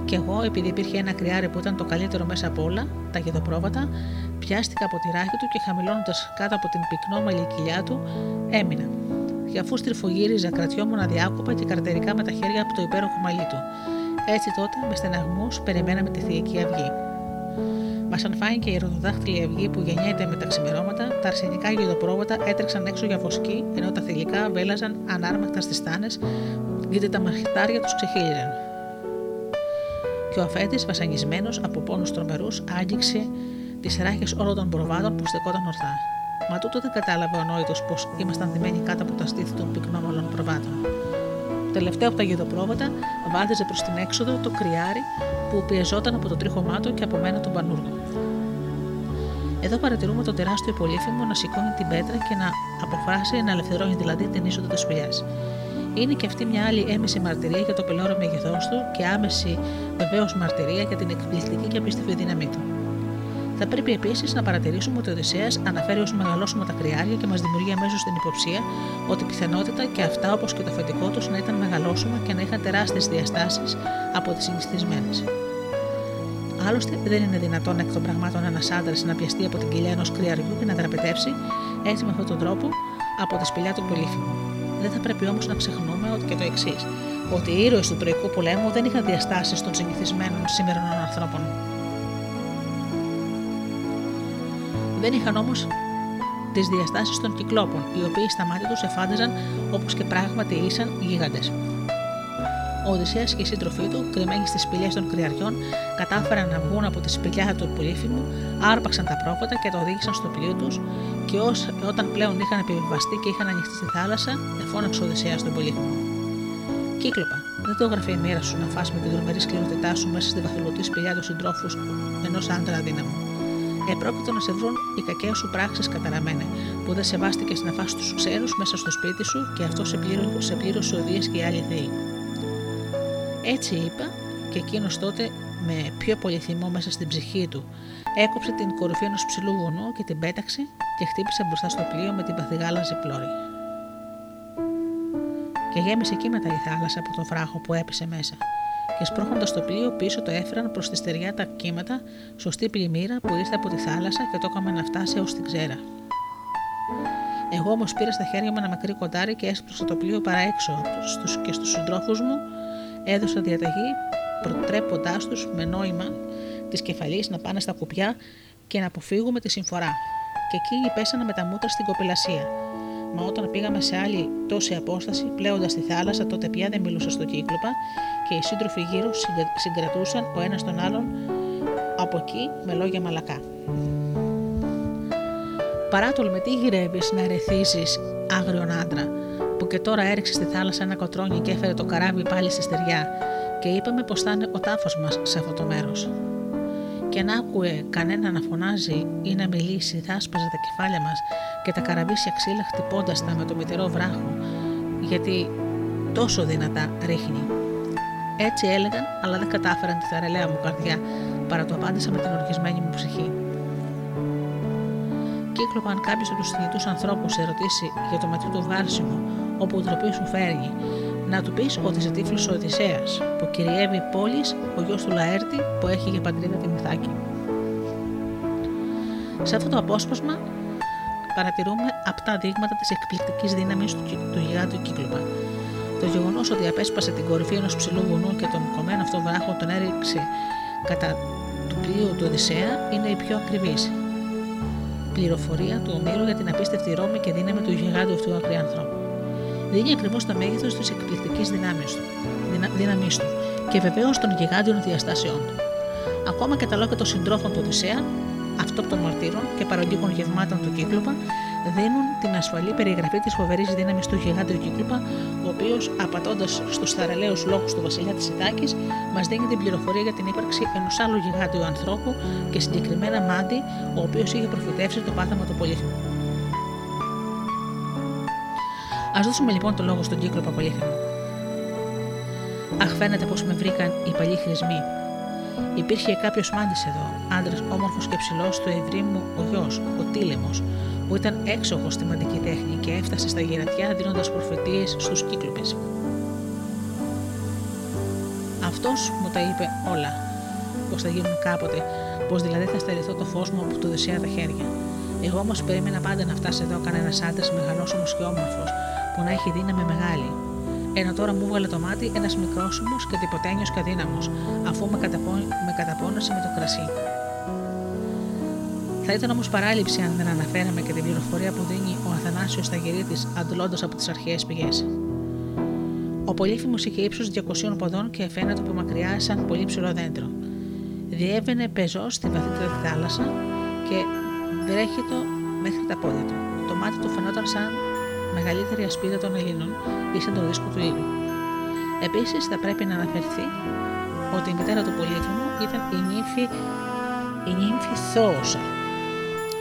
[SPEAKER 2] Και εγώ, επειδή υπήρχε ένα κρυάρι που ήταν το καλύτερο μέσα από όλα, τα γεδοπρόβατα, πιάστηκα από τη ράχη του και χαμηλώνοντας κάτω από την πυκνόμαλη κοιλιά του, έμεινα. Για αφού στριφογύριζα, κρατιόμουν αδιάκοπα και καρτερικά με τα χέρια από το υπέροχο μαλλί του. Έτσι τότε, με στεναγμού, περιμέναμε τη Θεϊκή Αυγή. Μας αν φάνηκε η ροδοδάχτυλη αυγή που γεννιέται με τα ξημερώματα, τα αρσενικά γεδοπρόβατα έτρεξαν έξω για βοσκή, ενώ τα θηλυκά βέλαζαν ανάρμακτα στις τάνε, γιατί τα μαχητάρια τους ξεχύλιζαν. Και ο αφέτη, βασανισμένος από πόνους τρομερούς, άγγιξε τις ράχες όλων των προβάτων που στεκόταν ορθά. Μα τούτο δεν κατάλαβε ο νόητος πως ήμασταν δεμένοι κάτω από τα στήθη των πυκνόμαλων προβάτων. Τελευταίο από τα γεδοπρόβατα βάδιζε προς την έξοδο το κρυάρι που πιεζόταν από το τρίχωμά του και από μένα τον πανούργο. Εδώ παρατηρούμε τον τεράστιο πολύφημο να σηκώνει την πέτρα και να αποφάσει να ελευθερώνει δηλαδή την είσοδο της σπηλιάς. Είναι και αυτή μια άλλη έμεση μαρτυρία για το πελώρο μέγεθός του και άμεση βεβαίως μαρτυρία για την εκπληκτική και απίστευτη δύναμή του. Θα πρέπει επίσης να παρατηρήσουμε ότι ο Οδυσσέας αναφέρει ως μεγαλώσουμε τα κρυάρια και μας δημιουργεί αμέσως την υποψία ότι πιθανότητα και αυτά όπως και το αφεντικό τους να ήταν μεγαλώσιμα και να είχαν τεράστιες διαστάσεις από τις συνηθισμένες. Άλλωστε, δεν είναι δυνατόν εκ των πραγμάτων ένας άντρας να πιαστεί από την κοιλιά ενός κρυαριού και να δραπετεύσει έτσι με αυτόν τον τρόπο από τη σπηλιά του πολύφημου. Δεν θα πρέπει όμως να ξεχνούμε ότι και το εξής, ότι οι ήρωες του Τροϊκού πολέμου δεν είχαν διαστάσεις των συνηθισμένων σημερινών ανθρώπων. Δεν είχαν όμως τις διαστάσεις των κυκλόπων, οι οποίοι στα μάτια τους εφάνταζαν όπως και πράγματι ήσαν γίγαντες. ο Οδυσσέας και οι σύντροφοί του, κρυμμένοι στις σπηλιές των κρυαριών, κατάφεραν να βγουν από τη σπηλιά του πολύφημου, άρπαξαν τα πρόβατα και το οδήγησαν στο πλοίο τους, και ως, όταν πλέον είχαν επιβιβαστεί και είχαν ανοιχτεί στη θάλασσα, εφώναξε ο Οδυσσέας στον πολύφημο. Κύκλοπα, δεν το έγραφε η μοίρα σου να φας με την δρομερή σκληρότητά σου μέσα στη βαθυλωτή σπηλιά του συντρόφου ενός άντρα αδύναμου. Επρόκειτο να σε βρουν οι κακές σου πράξεις καταραμένε, που δεν σεβάστηκε να φας τους ξένους μέσα στο σπίτι σου και αυτό σε, πλήρω, σε πλήρωσε οδείες και οι άλλοι θεοί. Έτσι είπα, και εκείνος τότε με πιο πολύ θυμό μέσα στην ψυχή του, έκοψε την κορυφή ενός ψηλού βουνού και την πέταξε και χτύπησε μπροστά στο πλοίο με την παθηγάλαζη πλώρη. Και γέμισε εκεί μετά η θάλασσα από τον βράχο που έπεσε μέσα. Και σπρώχνοντας το πλοίο πίσω το έφεραν προς τη στεριά τα κύματα, σωστή πλημμύρα που ήρθε από τη θάλασσα και το έκαμε να φτάσει έω την ξέρα. Εγώ όμως πήρα στα χέρια μου ένα μακρύ κοντάρι και έσπρωσα το πλοίο παρά έξω στους και στους συντρόφους μου έδωσα διαταγή προτρέποντάς τους με νόημα της κεφαλής να πάνε στα κουπιά και να αποφύγουμε τη συμφορά. Και εκείνοι πέσανε με τα μούτρα στην κοπελασία. Μα όταν πήγαμε σε άλλη τόση απόσταση, πλέοντας τη θάλασσα, τότε πια δεν μιλούσα στο κύκλοπα και οι σύντροφοι γύρω συγκρατούσαν ο ένας τον άλλον από εκεί με λόγια μαλακά. Παράτολ με τι γυρεύεις να ερεθίσει άγριον άντρα, που και τώρα έριξες στη θάλασσα ένα κοτρόνι και έφερε το καράβι πάλι στη στεριά, και είπαμε πως θα είναι ο τάφος μας σε αυτό το μέρος. Και να άκουε κανένα να φωνάζει ή να μιλήσει, θα άσπαζε τα κεφάλια μας και τα καραβίσια ξύλα χτυπώντας τα με το μητερό βράχο, γιατί τόσο δυνατά ρίχνει. Έτσι έλεγαν, αλλά δεν κατάφεραν τη θαρελαία μου καρδιά, παρά το απάντησα με την οργισμένη μου ψυχή. Κύκλοπα αν κάποιος από τους θνητού ανθρώπους σε ρωτήσει για το μετρό βάρσιμο, όπου η ντροπή σου φέρνει, να του πεις ότι είσαι τύφλος ο Οδυσσέας, που κυριεύει πόλη ο γιος του Λαέρτη που έχει για πατρίδα τη Μυθάκη. Σε αυτό το απόσπασμα παρατηρούμε απτά δείγματα της εκπληκτικής δύναμης του, του γιγάντου Κύκλοπα. Το γεγονός ότι απέσπασε την κορυφή ενός ψηλού βουνού και τον κομμένο αυτό βράχο τον έριξε κατά του πλοίου του Οδυσσέα είναι η πιο ακριβής πληροφορία του Ομήρου για την απίστευτη ρόμη και δύναμη του γιγάντου αυτού ανθρώπου δίνει ακριβώς το μέγεθος της εκπληκτικής δύναμη του και βεβαίως των γιγάντιων διαστάσεών του. Ακόμα και τα λόγια των συντρόφων του Οδυσσέα, αυτόπτων μαρτύρων και παροντίκων γευμάτων του Κύκλοπα, δίνουν την ασφαλή περιγραφή της φοβερής δύναμης του γιγάντιου Κύκλοπα, ο οποίος, απατώντας στους θαραλέους λόγους του βασιλιά της Ιτάκης, μας δίνει την πληροφορία για την ύπαρξη ενός άλλου γιγάντιου ανθρώπου και συγκεκριμένα Μάντι, ο οποίος είχε προφητεύσει το πάθαμα του πολίθμου. Α δώσουμε λοιπόν το λόγο στον κύκλο Παπαλίθινο. Αχ, φαίνεται πως με βρήκαν οι παλιοί χρησμοί. Υπήρχε κάποιος μάντης εδώ, άντρας όμορφος και ψηλός, στο ευρύ μου ο γιος, ο Τίλεμος, που ήταν έξοχος στη μαντική τέχνη και έφτασε στα γερατιά δίνοντας προφητείες στους κύκλοπες. Αυτός μου τα είπε όλα. Πώ θα γίνουν κάποτε, πως δηλαδή θα στερηθώ το φως μου από το δεσιά τα χέρια. Εγώ όμως περίμενα πάντα να φτάσει εδώ κανένας άντρας μεγαλόσωμος και όμορφος, που να έχει δύναμη μεγάλη. Ενώ τώρα μου έβγαλε το μάτι ένας μικρόσωμος και τυποτένιος και αδύναμος, αφού με, καταπώ... με καταπώνασε με το κρασί. Θα ήταν όμως παράληψη αν δεν αναφέραμε και την πληροφορία που δίνει ο Αθανάσιος Σταγυρίτη αντλώντας από τις αρχαίες πηγές. Ο Πολύφημος είχε ύψος 200 ποδών και φαίνεται από μακριά σαν πολύ ψηλό δέντρο. Διέβαινε πεζός στη βαθύτερη θάλασσα και βρέχει μέχρι τα πόδια του. Το μάτι του φαινόταν σαν μεγαλύτερη ασπίδα των Ελλήνων ή σαν το δίσκο του ήλιου. Επίσης, θα πρέπει να αναφερθεί ότι η μητέρα του Πολύφημου ήταν η νύμφη, η νύμφη Θόωσα.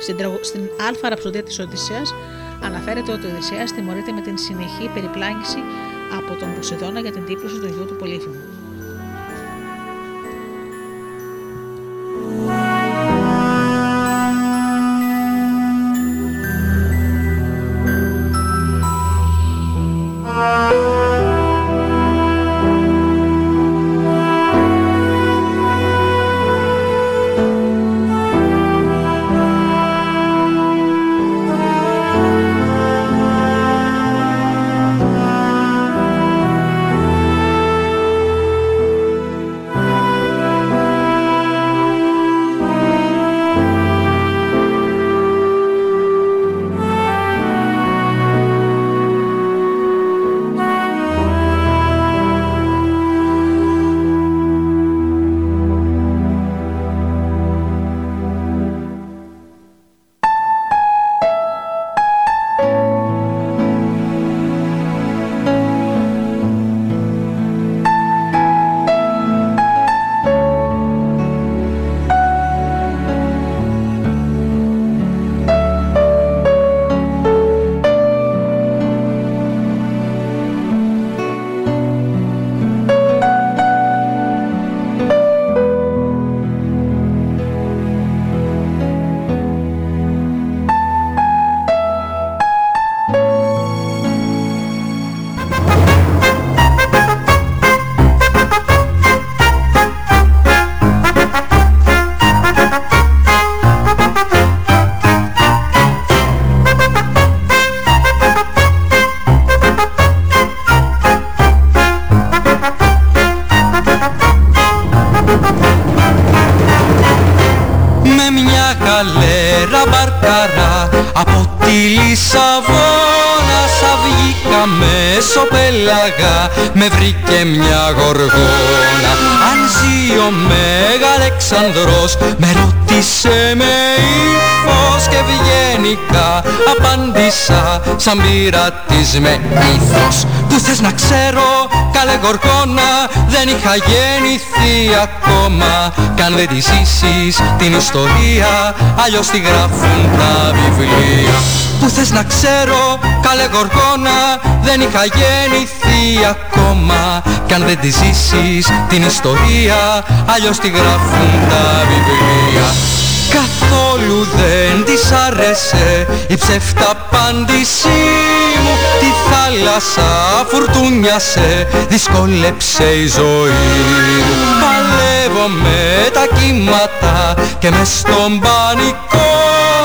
[SPEAKER 2] Στην, στην Α ραψοδία της Οδυσσέας αναφέρεται ότι ο Οδυσσέας τιμωρείται με την συνεχή περιπλάνηση από τον Ποσειδώνα για την τύπωση του γιού του Πολύφημου.
[SPEAKER 6] Σαν πειρατής με ήθος. Που θες να ξέρω καλέ γοργόνα Δεν είχα γεννηθεί ακόμα. Κι αν δεν τη ζήσεις την ιστορία Αλλιώς τη γράφουν τα βιβλία. Που θες να ξέρω καλέ γοργόνα Δεν είχα γεννηθεί ακόμα. Κι αν δεν τη ζήσεις την ιστορία Αλλιώς τη γράφουν τα βιβλία Καθόλου δεν της άρεσε η ψεύτα απάντησή μου. Τη θάλασσα φουρτούνιασε, δυσκόλεψε η ζωή μου. Παλεύω με τα κύματα και μες στον πανικό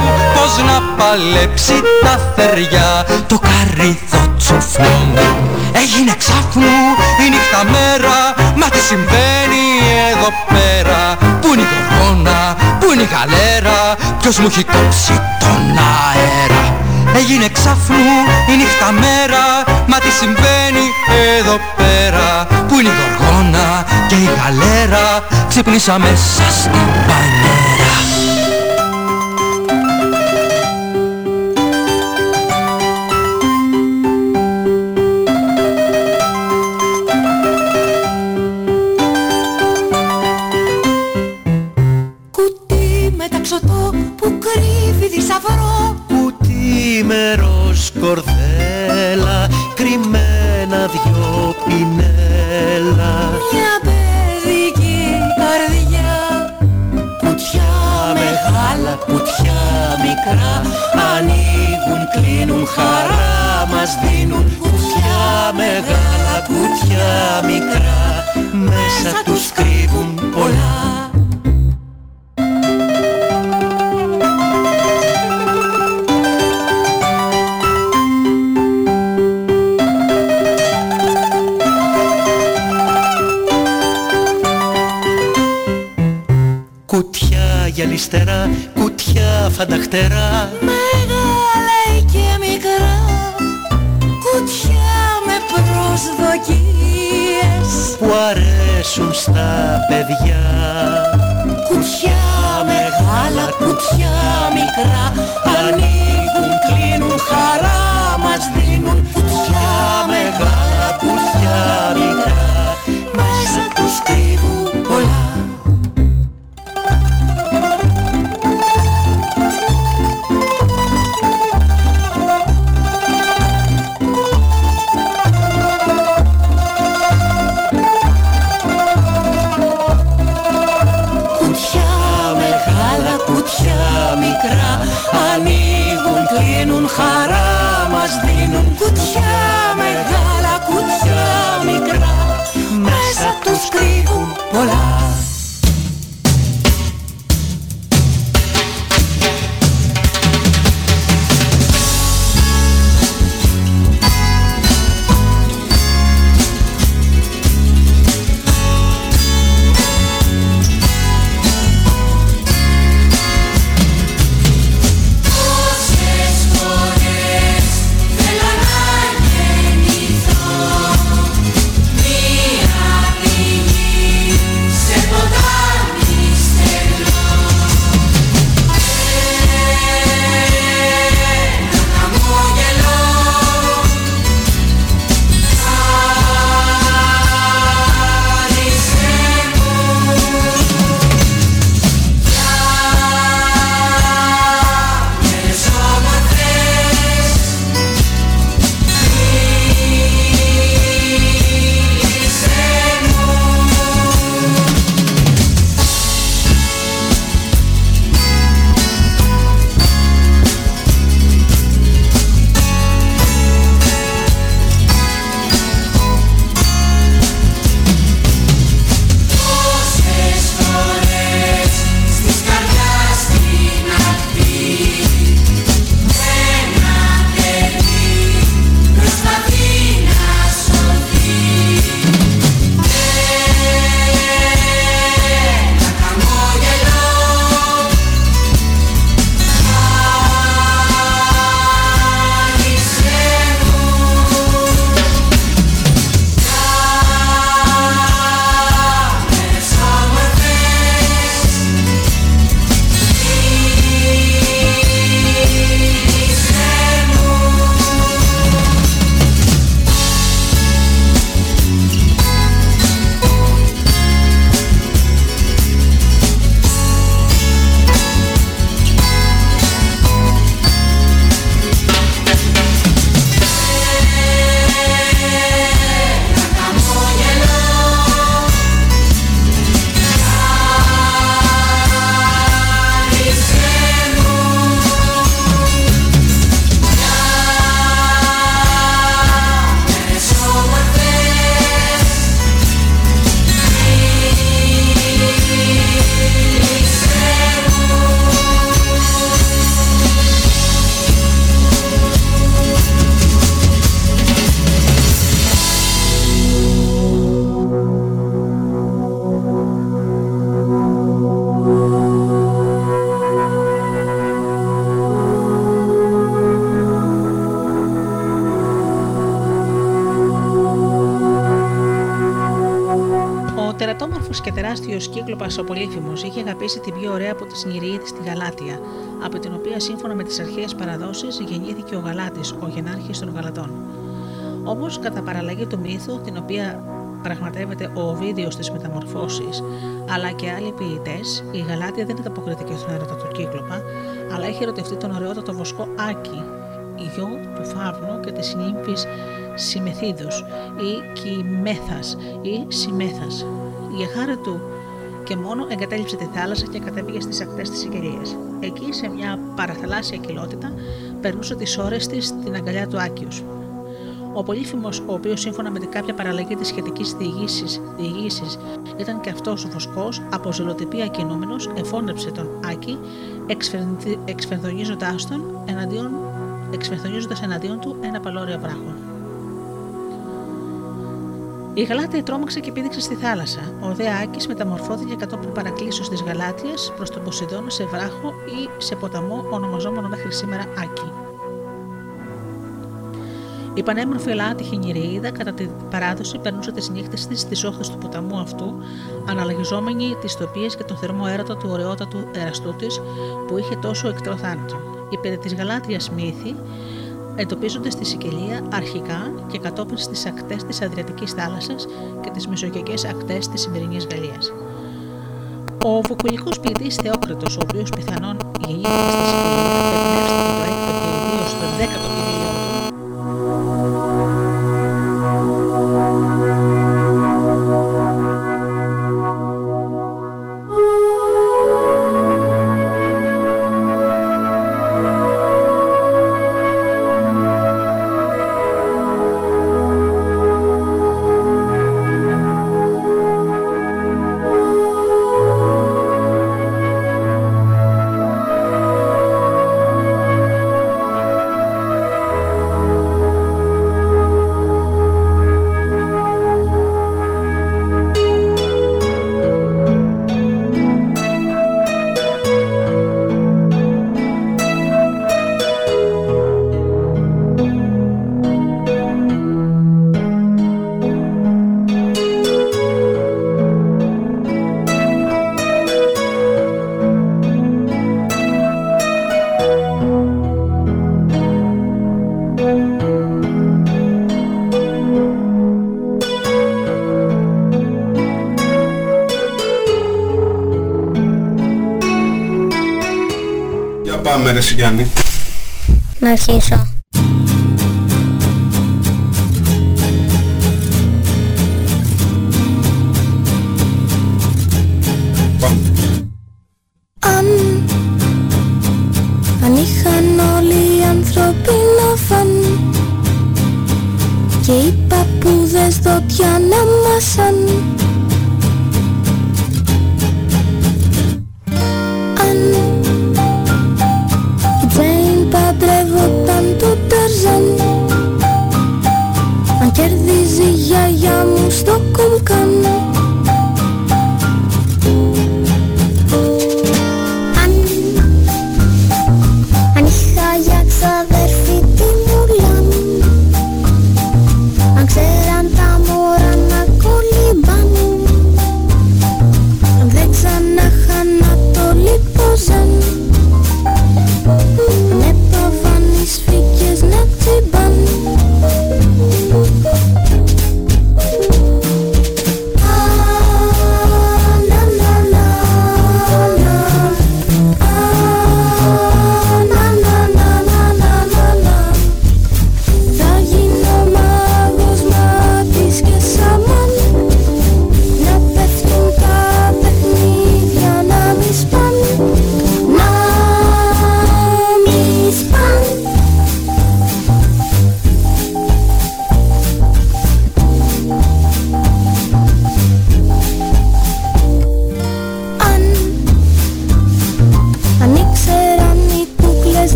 [SPEAKER 6] μου. Πώς να παλέψει τα θεριά το καρύδο τσουφλό μου. Έγινε ξάφνου η νύχτα μέρα, μα τι συμβαίνει εδώ πέρα Πού είναι η γοργόνα, πού είναι η γαλέρα, ποιος μου έχει κόψει τον αέρα; Έγινε ξάφνου η νύχτα μέρα. Μα τι συμβαίνει εδώ πέρα; Πού είναι η γοργόνα και η γαλέρα Ξύπνησα μέσα στην πανέρα
[SPEAKER 4] κλείνουν, χαρά μας δίνουν Κουτιά μεγάλα, κουτιά μικρά. Μέσα τους κρύβουν πολλά. Κουτιά γυαλιστερά, κουτιά φανταχτερά
[SPEAKER 2] τεράστιο κύκλοπα ο Πολύφημο είχε αγαπήσει την πιο ωραία από τι Νηριίδε στη Γαλάτια, από την οποία σύμφωνα με τις αρχαίες παραδόσεις γεννήθηκε ο Γαλάτης, ο γενάρχης των Γαλατών. Όμως, κατά παραλλαγή του μύθου, την οποία πραγματεύεται ο Οβίδιος στι Μεταμορφώσει, αλλά και άλλοι ποιητές, η Γαλάτια δεν είναι αποκριτική στον έρωτα του Κύκλοπα, αλλά έχει ερωτευτεί τον ωραιότατο βοσκό Άκη, γιο του Φαύνου και της νύμφης Συμμεθίδου ή Κιμέθας ή Συμμέθα. Για χάρη του και μόνο εγκατέλειψε τη θάλασσα και κατέβηκε στις ακτές της Σικελία. Εκεί, σε μια παραθαλάσσια κοιλότητα, περνούσε τις ώρες της στην αγκαλιά του Άκιου. Ο Πολύφημος, ο οποίος σύμφωνα με την κάποια παραλλαγή της σχετικής διηγήση ήταν και αυτός ο βοσκό, από ζελοτυπία κινούμενος, εφώνεψε τον Άκη, εξφενδονίζοντά τον εναντίον, εναντίον του ένα παλώριο βράχο. Η Γαλάτια τρόμαξε και πήδηξε στη θάλασσα. Ο Δε Άκης μεταμορφώθηκε κατόπιν παρακλήσεως της Γαλάτιας προς τον Ποσειδώνα σε βράχο ή σε ποταμό ονομαζόμενο μέχρι σήμερα Άκη. Η πανέμορφη αλλά άτυχη Νηριίδα, κατά την παράδοση, περνούσε τις νύχτες της στις όχθες του ποταμού αυτού, αναλογιζόμενη τις τοπίες και τον θερμό έρωτα του ωραιότατου εραστού τη, που είχε τόσο εκτρό θάνατο. Οι περί της Γαλάτιας μύθοι εντοπίζονται στη Σικελία αρχικά και κατόπιν στις ακτές της Αδριατικής θάλασσας και τις μεσογειακές ακτές της σημερινής Γαλλίας. Ο βουκουλικός ποιητή Θεόκριτος, ο οποίος πιθανόν γεννήθηκε στη Σικελία,
[SPEAKER 7] πάμε ρε Σιγιάννη.
[SPEAKER 8] Να αρχίσω.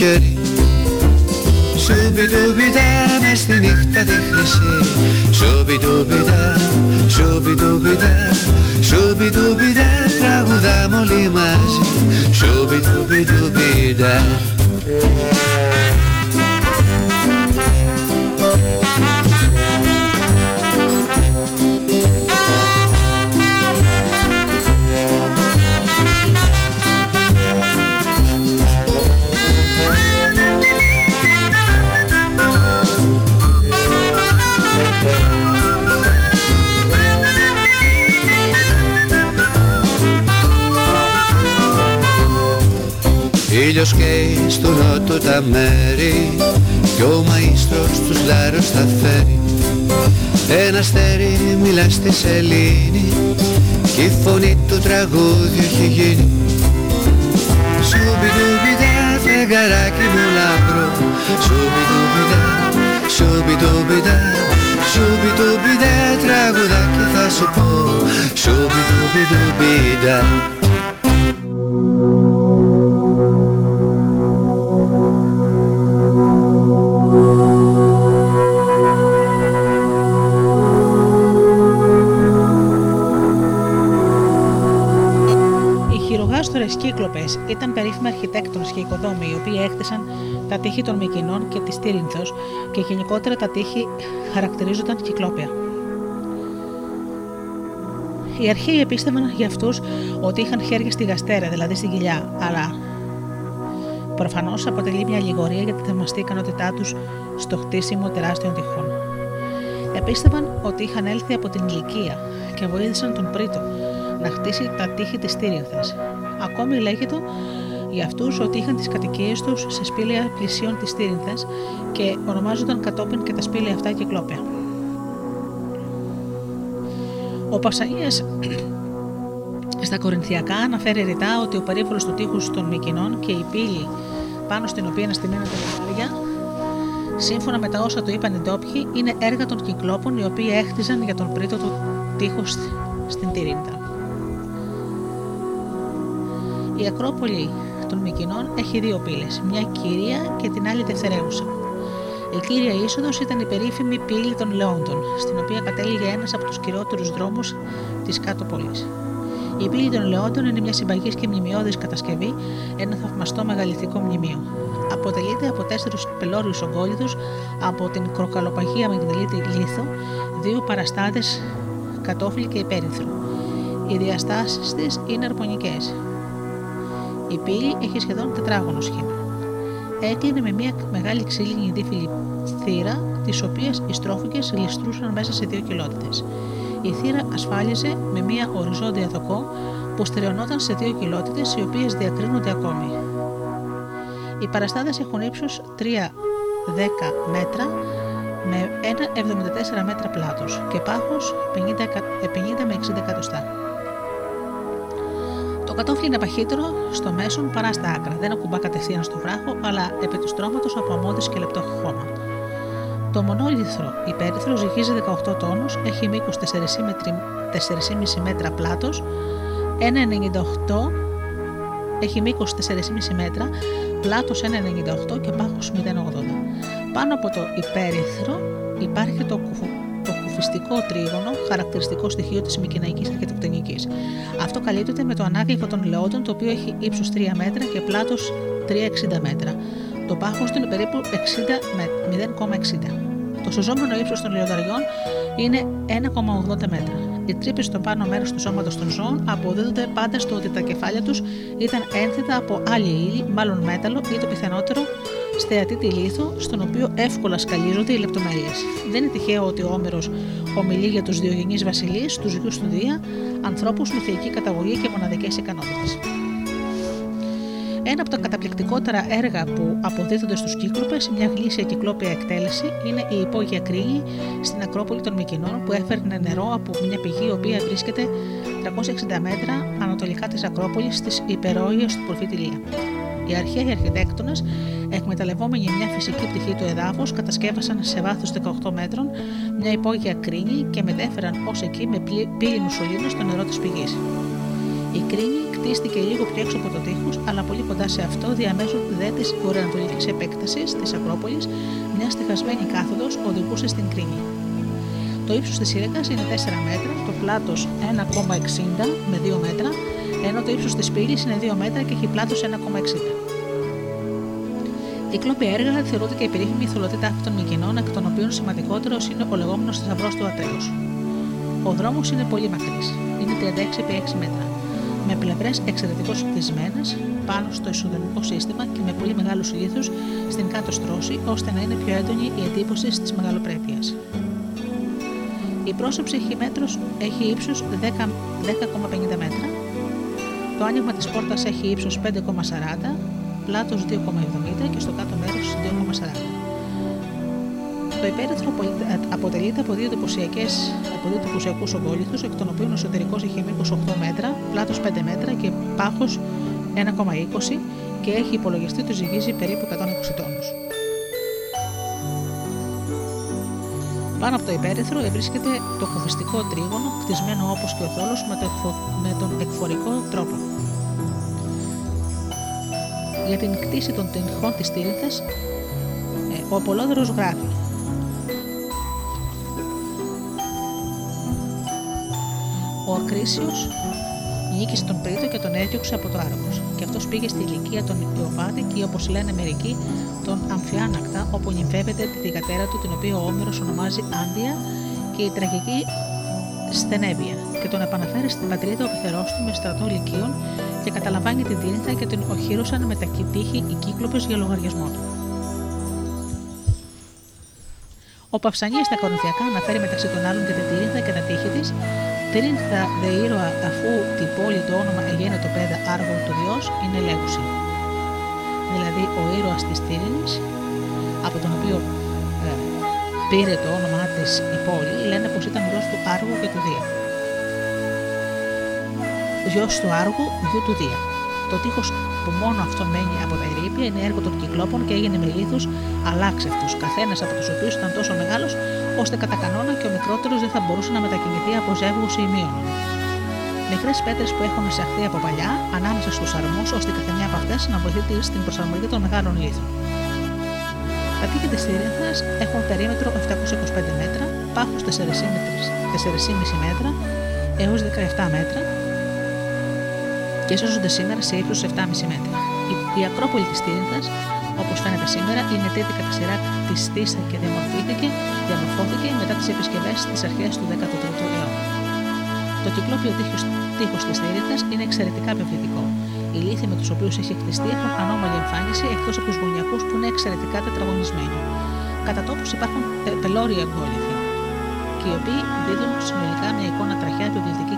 [SPEAKER 9] could σελήνη
[SPEAKER 2] οποίοι έκτισαν τα τείχη των Μικηνών και της Τύρινθος και γενικότερα τα τείχη χαρακτηρίζονταν κυκλόπια. Οι αρχαίοι επίστευαν για αυτούς ότι είχαν χέρια στη γαστέρα, δηλαδή στην κοιλιά, αλλά προφανώς αποτελεί μια αλληγορία για τη θεμαστή ικανότητά τους στο χτίσιμο τεράστιων τυχών. Επίστευαν ότι είχαν έλθει από την ηλικία και βοήθησαν τον Πρίτο να χτίσει τα τείχη της Τύρινθας. Ακόμη λέγεται για αυτούς ότι είχαν τις κατοικίες τους σε σπήλαια πλησίων της Τύρινθας και ονομάζονταν κατόπιν και τα σπήλαια αυτά κυκλόπια. Ο Πασαΐας στα Κορινθιακά αναφέρει ρητά ότι ο περίβολος του τείχους των Μικηνών και η πύλη πάνω στην οποία είναι στημένα τα λιβάρια, σύμφωνα με τα όσα του είπαν οι ντόπιοι, είναι έργα των κυκλόπων οι οποίοι έχτιζαν για τον πρίτο του τείχους στην Τυρίντα. Η Ακρόπολη των Μικηνών έχει δύο πύλες, μια κύρια και την άλλη δευτερεύουσα. Η κύρια είσοδος ήταν η περίφημη πύλη των Λεόντων, στην οποία κατέληγε ένας από τους κυριότερους δρόμους της κάτω πόλης. Η πύλη των Λεόντων είναι μια συμπαγής και μνημειώδης κατασκευή, ένα θαυμαστό μεγαλυθικό μνημείο. Αποτελείται από τέσσερις πελώριους ογκόλιδους από την κροκαλοπαγία Μαγδαλίτη Λίθο, δύο παραστάτες κατόφλι και υπέρυθρο. Οι διαστάσεις της είναι αρμονικές. Η πύλη έχει σχεδόν τετράγωνο σχήμα. Έκλεινε με μια μεγάλη ξύλινη δίφυλη θύρα, τι οποίε οι στρόφικε γλιστρούσαν μέσα σε δύο κοιλότητε. Η θύρα ασφάλιζε με μια οριζόντια δοκό που στερεωνόταν σε δύο κοιλότητε, οι οποίες διακρίνονται ακόμη. Οι παραστάδε έχουν ύψος 3-10 μέτρα με ένα 74 μέτρα πλάτος και πάχος 50, με 60 εκατοστά. Το κατόφλι είναι παχύτερο στο μέσον παρά στα άκρα. Δεν ακουμπά κατευθείαν στο βράχο, αλλά επί του στρώματος από αμμώδη και λεπτό χώμα. Το μονόλιθρο υπέρυθρο ζυγίζει 18 τόνους, έχει μήκος 4,5 μέτρα πλάτος, 1,98 έχει μήκος 4,5 μέτρα, πλάτος 1,98 και πάχος 0,80. Πάνω από το υπέρυθρο υπάρχει το κουφου το κουφιστικό τρίγωνο, χαρακτηριστικό στοιχείο της Μικυναϊκή αρχιτεκτονικής. Αυτό καλύπτεται με το ανάγλυφο των Λεόντων, το οποίο έχει ύψος 3 μέτρα και πλάτος 3,60 μέτρα. Το πάχος του είναι περίπου 60 με 0,60. Το σωζόμενο ύψος των λιονταριών είναι 1,80 μέτρα. Οι τρύπες στο πάνω μέρος του σώματος των ζώων αποδίδονται πάντα στο ότι τα κεφάλια τους ήταν ένθετα από άλλη ύλη, μάλλον μέταλλο ή το πιθανότερο στεατίτη λίθο, στον οποίο εύκολα σκαλίζονται οι λεπτομέρειες. Δεν είναι τυχαίο ότι ο Όμηρο ομιλεί για τους Διογενείς Βασιλείς, τους γιους του Δία, ανθρώπους με θεϊκή καταγωγή και μοναδικές ικανότητες. Ένα από τα καταπληκτικότερα έργα που αποδίδονται στους Κύκλοπες, μια γλήσια κυκλόπια εκτέλεση, είναι η υπόγεια κρίνη στην Ακρόπολη των Μικινών που έφερνε νερό από μια πηγή η οποία βρίσκεται 360 μέτρα ανατολικά της Ακρόπολης τη υπερόια του προφήτη Λία. Οι αρχαίοι αρχιτέκτονε, εκμεταλλευόμενοι μια φυσική πτυχή του εδάφους, κατασκεύασαν σε βάθος 18 μέτρων μια υπόγεια κρίνη και μετέφεραν ως εκεί με πύληνου σωλήνου το νερό της πηγής. Η κρίνη κτίστηκε λίγο πιο έξω από το τείχος, αλλά πολύ κοντά σε αυτό, διαμέσου δε της βορειοανατολική επέκτασης της Ακρόπολης, μια στεχασμένη κάθοδος οδηγούσε στην κρίνη. Το ύψος της σύραγγας είναι 4 μέτρα, το πλάτος 1,60 με 2 μέτρα, ενώ το ύψος της πύλης είναι 2 μέτρα και έχει πλάτος 1,60. Κυκλόπια έργα θεωρούνται και η περίφημη θολότητα των Μικινών, εκ των οποίων σημαντικότερος είναι ο λεγόμενος θησαυρός του Ατρέους. Ο δρόμος είναι πολύ μακρύς, είναι 36 επί 6 μέτρα με πλευρές εξαιρετικώς χτισμένε πάνω στο ισοδομικό σύστημα και με πολύ μεγάλους λίθους στην κάτω στρώση, ώστε να είναι πιο έντονη η εντύπωση τη μεγαλοπρέπεια. Η πρόσωψη έχει, μέτρος, έχει ύψος 10,50 μέτρα, το άνοιγμα της πόρτας έχει ύψος 5,40, πλάτος 2,70 και στο κάτω μέρος 2,40. Το υπέρυθρο αποτελείται από δύο εντυπωσιακούς ογκόλυθους, εκ των οποίων ο εσωτερικός έχει μήκος 8 μέτρα, πλάτος 5 μέτρα και πάχος 1,20 και έχει υπολογιστεί ότι ζυγίζει περίπου 120 τόνους. Πάνω από το υπέρυθρο βρίσκεται το κουβιστικό τρίγωνο, κτισμένο όπως και ο θόλος με, με τον εκφορικό τρόπο. Για την κτήση των τυχών της τύρινθα, ε, ο Απολόδωρος γράφει Ο Ακρίσιος νίκησε τον Πρίτο και τον έδιωξε από το Άργος. Και αυτός πήγε στη ηλικία των Ιωβάτη και όπως λένε μερικοί, τον Αμφιάνακτα, όπου νυμφεύεται τη θηγατέρα του, την οποία ο Όμηρος ονομάζει Άντια και η τραγική Στενέβια, και τον επαναφέρει στην πατρίδα ο πεθερό του με στρατό λυκείων και καταλαμβάνει την Τίνηθα και την οχύρωσαν με τα τύχη οι κύκλοπες για λογαριασμό του. Ο Παυσανή στα Κορινθιακά αναφέρει μεταξύ των άλλων και την Τίνηθα και τα τύχη της Τρίχθα δε ήρωα αφού την πόλη το όνομα εγένε το πέδα άργων του Διός είναι λέγουση. Δηλαδή ο ήρωας της Τύρινης, από τον οποίο ε, πήρε το όνομά της η πόλη, λένε πως ήταν γιος του Άργου και του Δία. Γιος του Άργου, γιου του Δία. Το τείχος που μόνο αυτό μένει από τα ερήπια είναι έργο των κυκλόπων και έγινε με λίθους αλάξευτους, καθένας από τους οποίους ήταν τόσο μεγάλος ώστε κατά κανόνα και ο μικρότερος δεν θα μπορούσε να μετακινηθεί από ζεύγους ή μείωνο. Μικρές πέτρες που έχουν εισαχθεί από παλιά ανάμεσα στους αρμούς, ώστε η καθεμιά από αυτές να βοηθήσει στην προσαρμογή των μεγάλων λίθων. Τα τείχη τη Σύρινθα έχουν περίμετρο 725 μέτρα, πάχου 4,5 μέτρα έως 17 μέτρα και σώζονται σήμερα σε ύψος 7,5 μέτρα. Η, Ακρόπολη της Τύρινθα Όπως φαίνεται σήμερα, είναι τέτοια κατά σειρά της στήσα και διαμορφώθηκε, διαμορφώθηκε μετά τις επισκευές τη αρχές του 13ου αιώνα. Το κυκλόπιο τείχο της Θηρίδα είναι εξαιρετικά επιβλητικό. Οι λύθοι με τους οποίους έχει χτιστεί έχουν ανώμαλη εμφάνιση εκτός από τους γωνιακούς που είναι εξαιρετικά τετραγωνισμένοι. Κατά τόπους υπάρχουν πελώρια εγκόλυθοι, και οι οποίοι δίδουν συνολικά μια εικόνα τραχιά, επιβλητική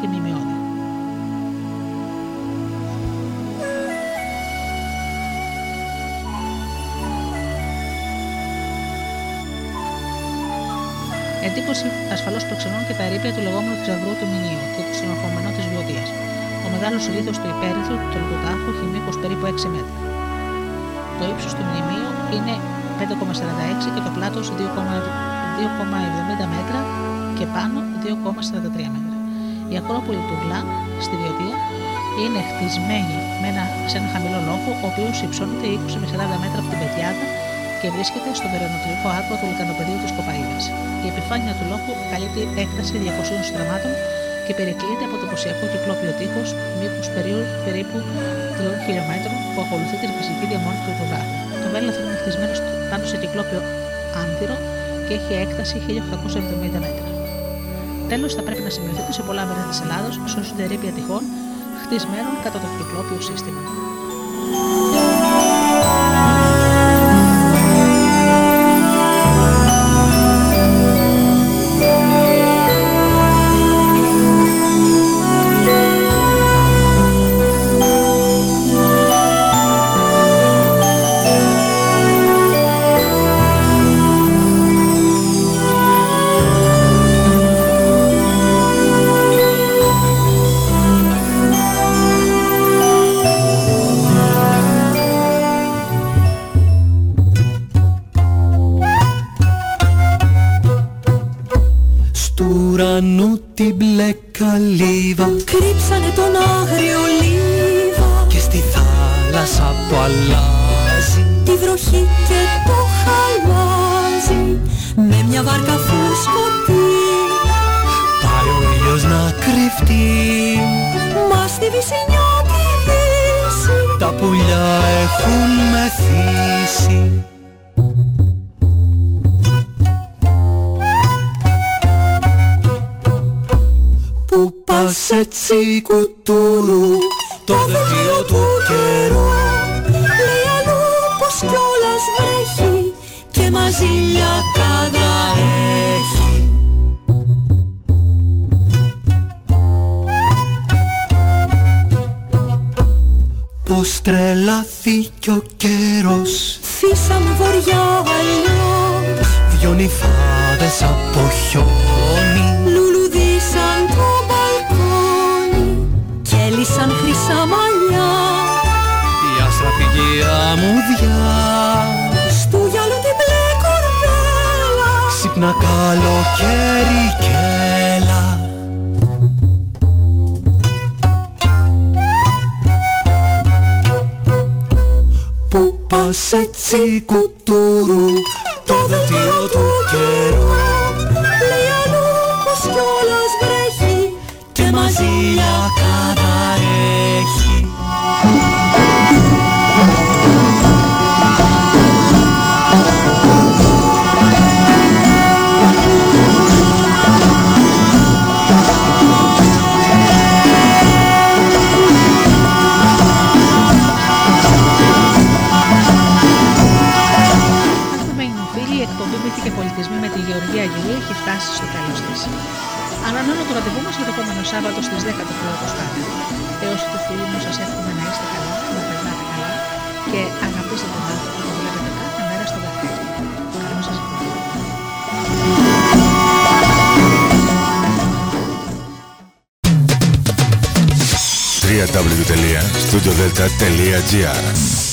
[SPEAKER 2] Εντύπωση ασφαλώς προξενούν και τα ερήπια του λεγόμενου θησαυρού του Μηνίου και του συνοχωμένου της Βιωτία. Ο μεγάλος λίθο του υπέρυθρου του Τολκουτάρχου έχει μήκο περίπου 6 μέτρα. Το ύψος του μνημείου είναι 5,46 και το πλάτος 2,70 μέτρα και πάνω 2,43 μέτρα. Η Ακρόπολη του Γλά στη Βιωτία είναι χτισμένη με ένα, σε ένα χαμηλό λόφο, ο οποίος υψώνεται 20 με 40 μέτρα από την Πετιάδα και βρίσκεται στο βερονοτολικό άκρο του λικανοπεδίου της Κοπαίδα. Η επιφάνεια του λόφου καλύπτει έκταση 200 στραμμάτων και περικλείται από το ποσιακό κυκλόπιο τείχος μήκους περίπου 3 χιλιόμετρων που ακολουθεί την φυσική διαμόρφωση του υδρογράφου. Το βέλαθο είναι χτισμένο πάνω σε κυκλόπιο άνθυρο και έχει έκταση 1870 μέτρα. Τέλος, θα πρέπει να σημειωθεί ότι σε πολλά μέρη της Ελλάδος σώζονται ερήπια τυχών χτισμένων κατά το κυκλόπιο σύστημα.